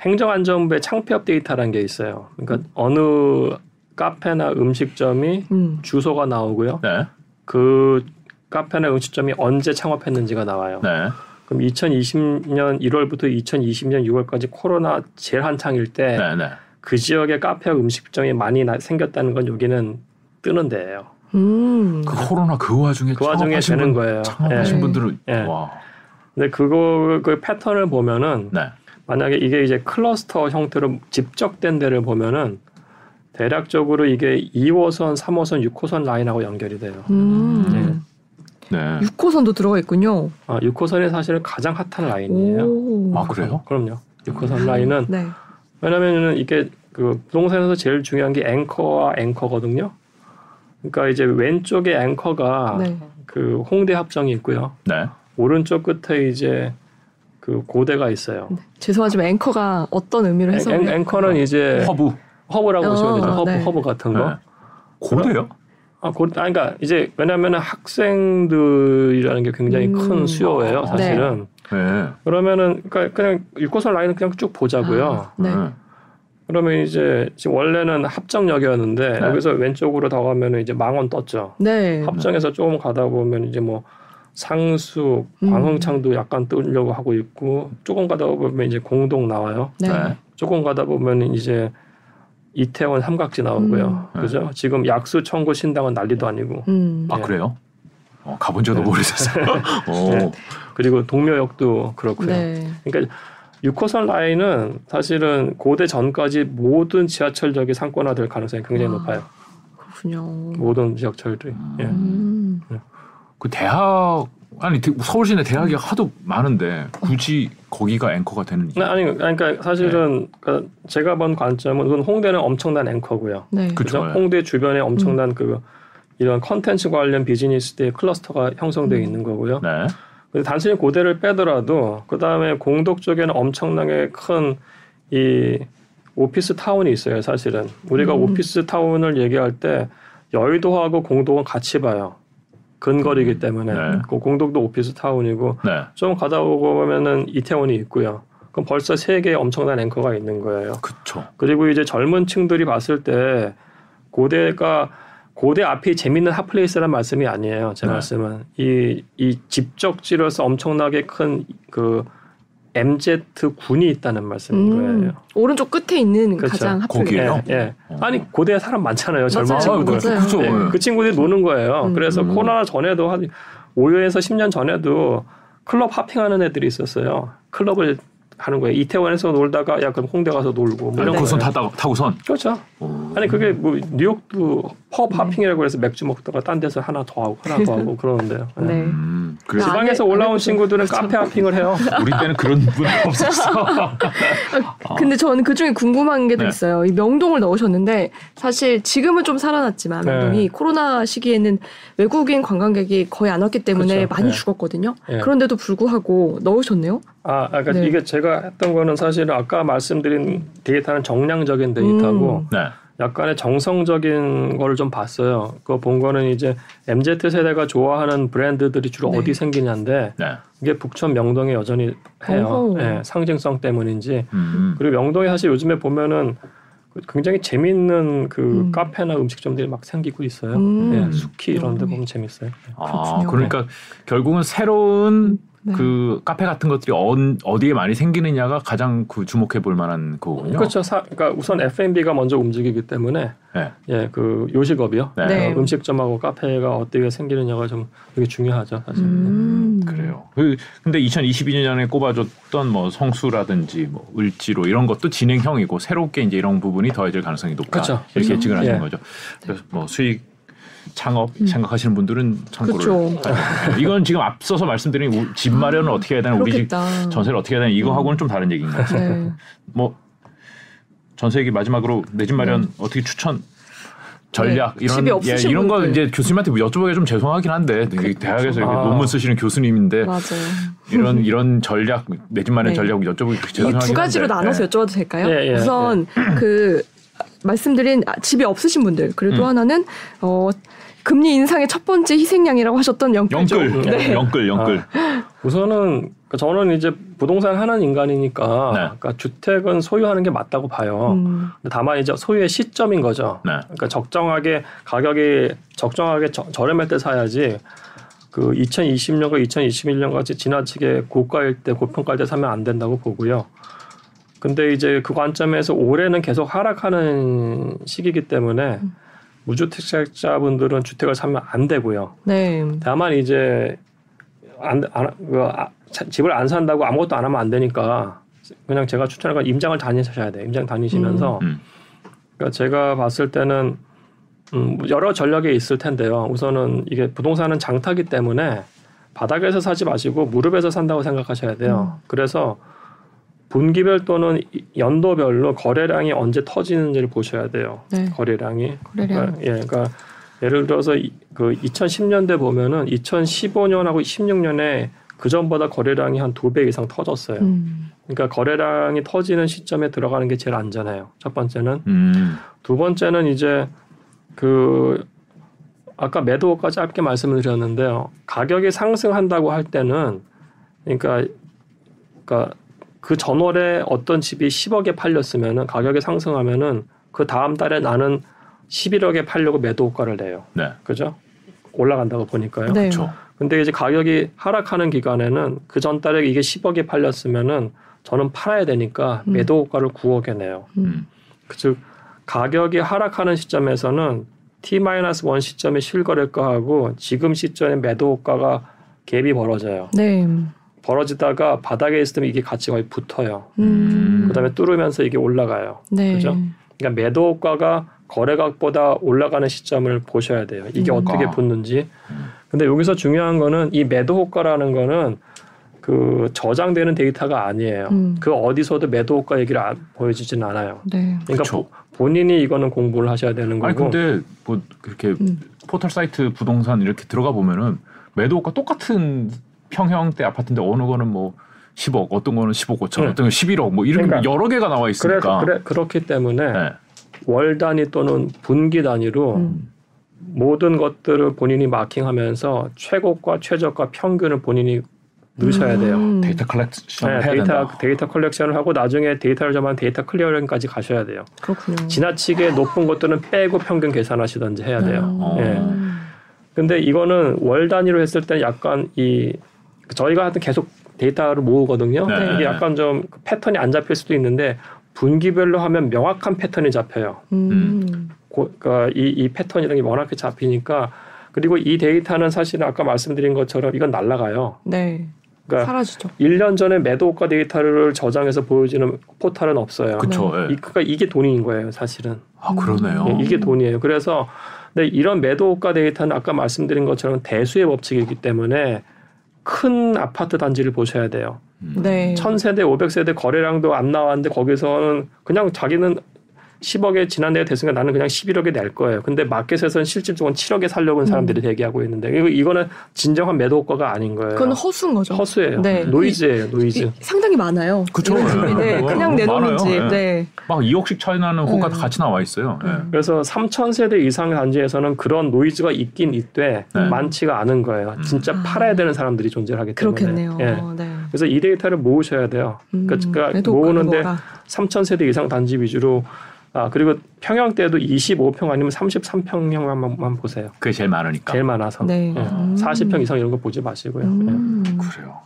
행정안전부의 창폐업 데이터라는 게 있어요. 그러니까 어느 카페나 음식점이 음. 주소가 나오고요. 네, 그 카페나 음식점이 언제 창업했는지가 나와요. 네, 그럼 2020년 1월부터 2020년 6월까지 코로나 제일 한창일 때그 네, 네. 지역에 카페와 음식점이 많이 나- 생겼다는 건 여기는 뜨는 데예요. 음. 그 코로나 그 와중에 그 와중에 창업하신 되는 분, 거예요. 창업하신 예. 분들은 예. 와, 근데 그거 그 패턴을 보면은 네, 만약에 이게 이제 클러스터 형태로 집적된 데를 보면은 대략적으로 이게 2호선, 3호선, 6호선 라인하고 연결이 돼요. 음. 네. 6호선도 들어가 있군요. 아, 6호선이 사실은 가장 핫한 라인이에요. 오. 아 그래요? 그럼요. 6호선 라인은 네. 왜냐면은 이게 그 부동산에서 제일 중요한 게 앵커와 앵커거든요. 그러니까 이제 왼쪽에 앵커가 네. 그 홍대 합정이 있고요. 네, 오른쪽 끝에 이제 그 고대가 있어요. 네. 죄송하지만 앵커가 어떤 의미로 해서 앵, 앵커는 이제 허브 허브라고 어, 보시면 되죠. 허브, 네. 허브 같은 거. 네. 고대요? 아, 고, 아, 그러니까 이제 왜냐하면 학생들이라는 게 굉장히 음. 큰 수요예요, 네. 사실은. 네. 그러면은 그러니까 그냥 6호선 라인을 그냥 쭉 보자고요. 아, 네. 그러면 이제 지금 원래는 합정역이었는데 네. 여기서 왼쪽으로 더 가면은 이제 망원 떴죠. 네. 합정에서 조금 가다 보면 이제 뭐 상수, 음. 광흥창도 약간 뜨려고 하고 있고 조금 가다 보면 이제 공덕 나와요. 네. 네. 조금 가다 보면 이제 이태원 삼각지 나오고요. 음. 그죠? 지금 약수, 청구, 신당은 난리도 아니고 음. 아 예. 그래요? 어, 가본 지도 네. 오래됐어요. (laughs) 오. 네. 그리고 동묘역도 그렇고요. 네. 그러니까 6호선 라인은 사실은 고대 전까지 모든 지하철역이 상권화될 가능성이 굉장히 아. 높아요. 그렇군요. 모든 지하철들이. 예. 음. 그 대학 아니 대- 서울 시내 대학이 하도 많은데 굳이 거기가 앵커가 되는 이유? 네, 아니 그러니까 사실은 네. 그 제가 본 관점은 우선 홍대는 엄청난 앵커고요. 네. 그죠? 네. 홍대 주변에 음. 엄청난 그 이런 컨텐츠 관련 비즈니스들의 클러스터가 형성되어 음. 있는 거고요. 네. 근데 단순히 고대를 빼더라도 그 다음에 공덕 쪽에는 엄청나게 큰 이 오피스 타운이 있어요. 사실은 우리가 음. 오피스 타운을 얘기할 때 여의도하고 공덕은 같이 봐요. 근거리이기 때문에 네. 그 공덕도 오피스 타운이고 네. 좀 가다 보면은 이태원이 있고요. 그럼 벌써 세 개의 엄청난 앵커가 있는 거예요. 그쵸. 그리고 이제 젊은 층들이 봤을 때 고대가 고대 앞이 재밌는 핫플레이스란 말씀이 아니에요. 제 네. 말씀은 이, 이 집적지로서 엄청나게 큰 그 MZ 군이 있다는 말씀인 음. 거예요. 오른쪽 끝에 있는 그렇죠. 가장 핫플. 거기에요? 예, 예. 어. 아니 고대에 사람 많잖아요. 젊은. 친구들. 맞아요. 그쵸. 예, 예. 그 친구들이 노는 거예요. 음. 그래서 음. 코로나 전에도 한 5년에서 10년 전에도 클럽 하핑하는 애들이 있었어요. 클럽을 하는 거예요. 이태원에서 놀다가 야 그럼 홍대 가서 놀고 뭐 이런 거예요. 타다 타고선. 그렇죠. 오. 아니 그게 뭐 뉴욕도 펍 하핑이라고 해서 맥주 먹다가 딴 데서 하나 더 하고 하나 더 하고 그러는데요. 예. (laughs) 네. 음, 그래서 아, 지방에서 안 해- 올라온 안 친구들은 카페 하핑을 해요. (laughs) 우리 때는 그런 분 (laughs) 없었어. 근데 저는 그 중에 궁금한 게또 네. 있어요. 이 명동을 넣으셨는데 사실 지금은 좀 살아났지만 네. 명동이 코로나 시기에는 외국인 관광객이 거의 안 왔기 때문에 그렇죠. 많이 네. 죽었거든요. 네. 그런데도 불구하고 넣으셨네요. 아, 그러니까 네. 이게 제가 했던 거는 사실은 아까 말씀드린 데이터는 정량적인 데이터고 음. 네. 약간의 정성적인 거를 좀 봤어요. 그거 본 거는 이제 MZ 세대가 좋아하는 브랜드들이 주로 네. 어디 생기냐인데 네. 이게 북촌 명동에 여전히 해요. 예, 상징성 때문인지 음. 그리고 명동에 사실 요즘에 보면은 굉장히 재밌는 그 음. 카페나 음식점들이 막 생기고 있어요. 음. 예, 수키 이런 데. 보면 재밌어요. 아, 그렇군요. 그러니까 결국은 새로운 네. 그 카페 같은 것들이 어, 디에 많이 생기느냐가 가장 그 주목해 볼 만한 거군요. 그렇죠. 사, 그러니까 우선 F&B가 먼저 움직이기 때문에 네. 예, 그 요식업이요. 네. 네. 어, 음식점하고 카페가 어떻게 생기느냐가 좀 되게 중요하죠, 사실. 음. 그래요. 그 근데 2022년에 꼽아줬던 뭐 성수라든지 뭐 을지로 이런 것도 진행형이고 새롭게 이제 이런 부분이 더해질 가능성이 높다. 그렇죠. 이렇게. 예측을 하시는 예. 거죠. 그래서 뭐 수익 창업 생각하시는 분들은 참고를. 그렇죠. 이건 지금 앞서서 말씀드린 우- 집 마련을 어떻게 해야 되나 우리 집. 전세를 어떻게 해야 되나 이거하고는 좀 다른 얘기인 것 같아요. 네. 뭐 전세 얘기 마지막으로 내 집 마련 어떻게 추천 전략 네. 이런 예, 이런 거. 이제 교수님한테 여쭤보기가 좀 죄송하긴 한데 되게 대학에서 이렇게 아. 논문 쓰시는 교수님인데 맞아요. 이런 이런 전략 내 집 마련 네. 전략 여쭤보기 이 죄송하긴 두 가지로 한데. 나눠서 예. 여쭤봐도 될까요? 예, 예, 우선 그 말씀드린 아, 집이 없으신 분들 그리고 또 음. 하나는 어 금리 인상의 첫 번째 희생양이라고 하셨던 영끌죠. 영끌 네. 영끌 영끌 우선은 그 저는 이제 부동산 하는 인간이니까 네. 그러니까 주택은 소유하는 게 맞다고 봐요. 음. 다만 이제 소유의 시점인 거죠. 네. 그러니까 적정하게 가격이 적정하게 저, 저렴할 때 사야지. 그 2020년과 2021년 같이 지나치게 고가일 때 고평가일 때 사면 안 된다고 보고요. 근데 이제 그 관점에서 올해는 계속 하락하는 시기이기 때문에 무주택자분들은 주택을 사면 안 되고요. 네. 다만 이제 안, 안 그, 아, 자- 집을 안 산다고 아무것도 안 하면 안 되니까 그냥 제가 추천할 건 임장을 다니셔야 돼요. 임장 다니시면서 음. 그러니까 제가 봤을 때는 음, 여러 전략이 있을 텐데요. 우선은 이게 부동산은 장타기 때문에 바닥에서 사지 마시고 무릎에서 산다고 생각하셔야 돼요. 그래서 분기별 또는 이- 연도별로 거래량이 언제 터지는지를 보셔야 돼요. 네. 거래량이. 거래량. 그러니까, 예, 그러니까 예를 들어서 이- 그 2010년대 보면은 2015년하고 16년에 그 전보다 거래량이 한 두 배 이상 터졌어요. 음. 그러니까 거래량이 터지는 시점에 들어가는 게 제일 안전해요. 첫 번째는 음. 두 번째는 이제 그 아까 매도가 짧게 말씀을 드렸는데요. 가격이 상승한다고 할 때는 그러니까 그러니까 그 전월에 어떤 집이 10억에 팔렸으면은 가격이 상승하면은 그 다음 달에 나는 11억에 팔려고 매도 효과를 내요. 네. 그죠? 올라간다고 보니까요. 네. 그렇죠. 근데 이제 가격이 하락하는 기간에는 그 전 달에 이게 10억에 팔렸으면은 저는 팔아야 되니까 음. 매도 효과를 9억에 내요. 음. 즉 가격이 하락하는 시점에서는 T-1 시점의 실거래가하고 지금 시점의 매도 효과가 갭이 벌어져요. 네. 벌어지다가 바닥에 있을 때 이게 같이 거의 붙어요. 음. 그다음에 뚫으면서 이게 올라가요. 네. 그죠? 그러니까 매도 효과가 거래각보다 올라가는 시점을 보셔야 돼요. 이게 음. 어떻게 아. 붙는지. 근데 여기서 중요한 거는 이 매도 효과라는 거는 그 저장되는 데이터가 아니에요. 음. 그 어디서도 매도 효과 얘기를 안, 보여주진 않아요. 네. 그러니까. 보- 본인이 이거는 공부를 하셔야 되는 아니 거고. 근데 뭐 그렇게 음. 포털 사이트 부동산 이렇게 들어가 보면은 매도가 똑같은 평형대 아파트인데 어느 거는 뭐 10억, 어떤 거는 15억 5천, 네. 어떤 건 11억 뭐 이렇게 그러니까 여러 개가 나와 그래, 있으니까. 그래 그렇기 때문에 네. 월 단위 또는 분기 단위로 음. 모든 것들을 본인이 마킹하면서 최고가 최저가 평균을 본인이 넣으셔야 돼요. 음. 데이터 컬렉션 네, 해야 데이터 된다. 데이터 컬렉션을 하고 나중에 데이터를 점한 데이터 clearing까지 가셔야 돼요. 그렇군요. 지나치게 높은 것들은 빼고 평균 계산하시든지 해야 돼요. 음. 예. 근데 이거는 월 단위로 했을 때 약간 이 저희가 하여튼 계속 데이터를 모으거든요. 네. 이게 약간 좀 패턴이 안 잡힐 수도 있는데 분기별로 하면 명확한 패턴이 잡혀요. 음. 고, 그러니까 이, 이 패턴이라는 게 워낙에 잡히니까 그리고 이 데이터는 사실은 아까 말씀드린 것처럼 이건 날라가요. 네. 그러니까 사라지죠. 1년 전에 매도가 데이터를 저장해서 보여주는 포털은 없어요. 그쵸. 네. 예. 이, 그러니까 이게 돈인 거예요, 사실은. 아 그러네요. 예, 이게 돈이에요. 그래서 근데 이런 매도가 데이터는 아까 말씀드린 것처럼 대수의 법칙이기 때문에 큰 아파트 단지를 보셔야 돼요. 네. 1000세대, 500세대 거래량도 안 나왔는데 거기서는 그냥 자기는 10억에 지난해에 됐으니까 나는 그냥 11억에 낼 거예요. 근데 마켓에서는 실질적으로 7억에 살려고 하는 사람들이 대기하고 있는데 이거 이거는 진정한 매도 호가가 아닌 거예요. 그건 허수인 거죠. 허수예요. 네. 노이즈예요, 노이즈. 이- 상당히 많아요. 집이. 네. 네. 그냥 어, 내놓는. 집. 네. 네. 막 2억씩 차이 나는 호가 네. 다 같이 나와 있어요. 예. 음. 그래서 3,000세대 이상 단지에서는 그런 노이즈가 있긴 있되 네. 많지가 않은 거예요. 진짜 아. 팔아야 되는 사람들이 존재하기 때문에. 그렇겠네요. 예. 네. 그래서 이 데이터를 모으셔야 돼요. 음, 그러니까 매도 모으는데 효과가. 3,000세대 이상 단지 위주로 아 그리고 평형대도 25평 아니면 33평형만 보세요. 그게 제일 많으니까. 제일 많아서 네. 예. 음. 40평 이상 이런 거 보지 마시고요. 예. 음. 그래요.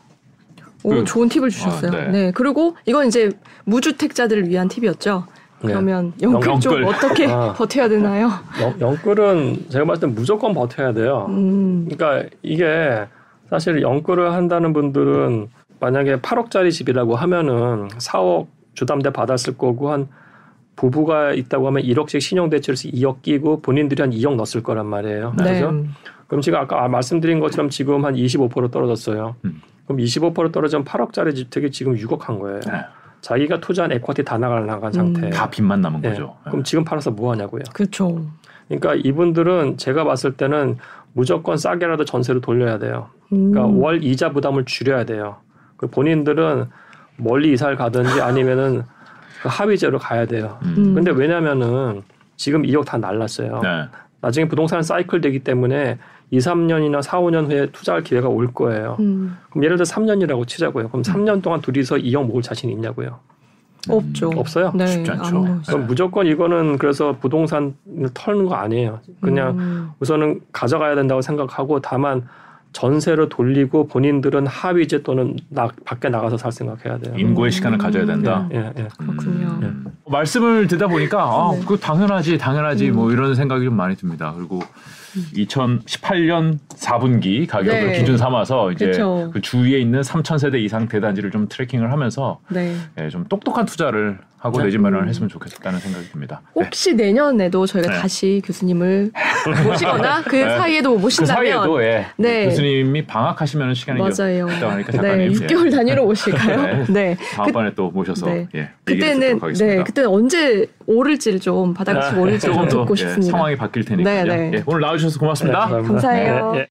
오, 그- 좋은 팁을 주셨어요. 아, 네. 네. 그리고 이건 이제 무주택자들을 위한 팁이었죠. 네. 그러면 영끌 좀 영끌. 어떻게 (laughs) 아. 버텨야 되나요? 영, 영끌은 제가 봤을 때 무조건 버텨야 돼요. 음. 그러니까 이게 사실 영끌을 한다는 분들은 만약에 8억짜리 집이라고 하면은 4억 주담대 받았을 거고 한 부부가 있다고 하면 1억씩 신용대출에서 2억 끼고 본인들이 한 2억 넣었을 거란 말이에요. 네. 그죠? 그럼 지금 아까 말씀드린 것처럼 지금 한 25% 떨어졌어요. 음. 그럼 25% 떨어지면 8억짜리 주택이 지금 6억 한 거예요. 네. 자기가 투자한 에쿼티 다 나가 나간 상태. 다 빚만 남은 예. 거죠. 예. 그럼 지금 팔아서 뭐 하냐고요. 그렇죠. 그러니까 이분들은 제가 봤을 때는 무조건 싸게라도 전세로 돌려야 돼요. 그러니까 음. 월 이자 부담을 줄여야 돼요. 그 본인들은 멀리 이사를 가든지 아니면은 그 합의제로 가야 돼요. 음. 근데 왜냐면은 지금 2억 다 날랐어요. 네. 나중에 부동산 사이클 되기 때문에 2, 3년이나 4, 5년 후에 투자할 기회가 올 거예요. 음. 그럼 예를 들어 3년이라고 치자고요. 그럼 3년 동안 둘이서 2억 모을 자신 있냐고요. 없죠. 없어요? 네. 쉽지 않죠. 안 모으죠. 그럼 무조건 이거는 그래서 부동산을 털는 거 아니에요. 그냥 음. 우선은 가져가야 된다고 생각하고 다만 전세로 돌리고 본인들은 합의제 또는 나, 밖에 나가서 살 생각해야 돼요. 인고의 시간을 가져야 된다. 예, 예. 그렇군요. 음. 말씀을 듣다 보니까 아, 네. 그 당연하지, 당연하지 음. 뭐 이런 생각이 좀 많이 듭니다. 그리고 2018년 4분기 가격을 네. 기준 삼아서 이제 그쵸. 그 주위에 있는 3천 세대 이상 대단지를 좀 트래킹을 하면서 네. 예, 좀 똑똑한 투자를 하고 네. 내집 마련을 했으면 좋겠다는 생각이 듭니다. 네. 혹시 내년에도 저희가 네. 다시 교수님을 (laughs) 모시거나 그 네. 사이에도 그 모신다면 사이에도 예, 네. 교수님이 방학하시면 시간이 맞아요. 있다 보니까 네, 작가님 예. 6개월 단위로 오실까요? 네. 다음번에 또 모셔서 네. 예, 그때는. 네, 그때는 언제 오를지를 좀 바닥이 아, 오를지 좀 듣고 예, 싶습니다. 상황이 바뀔 테니까요. 네, 네. 예, 오늘 나와주셔서 고맙습니다. 네, 감사해요.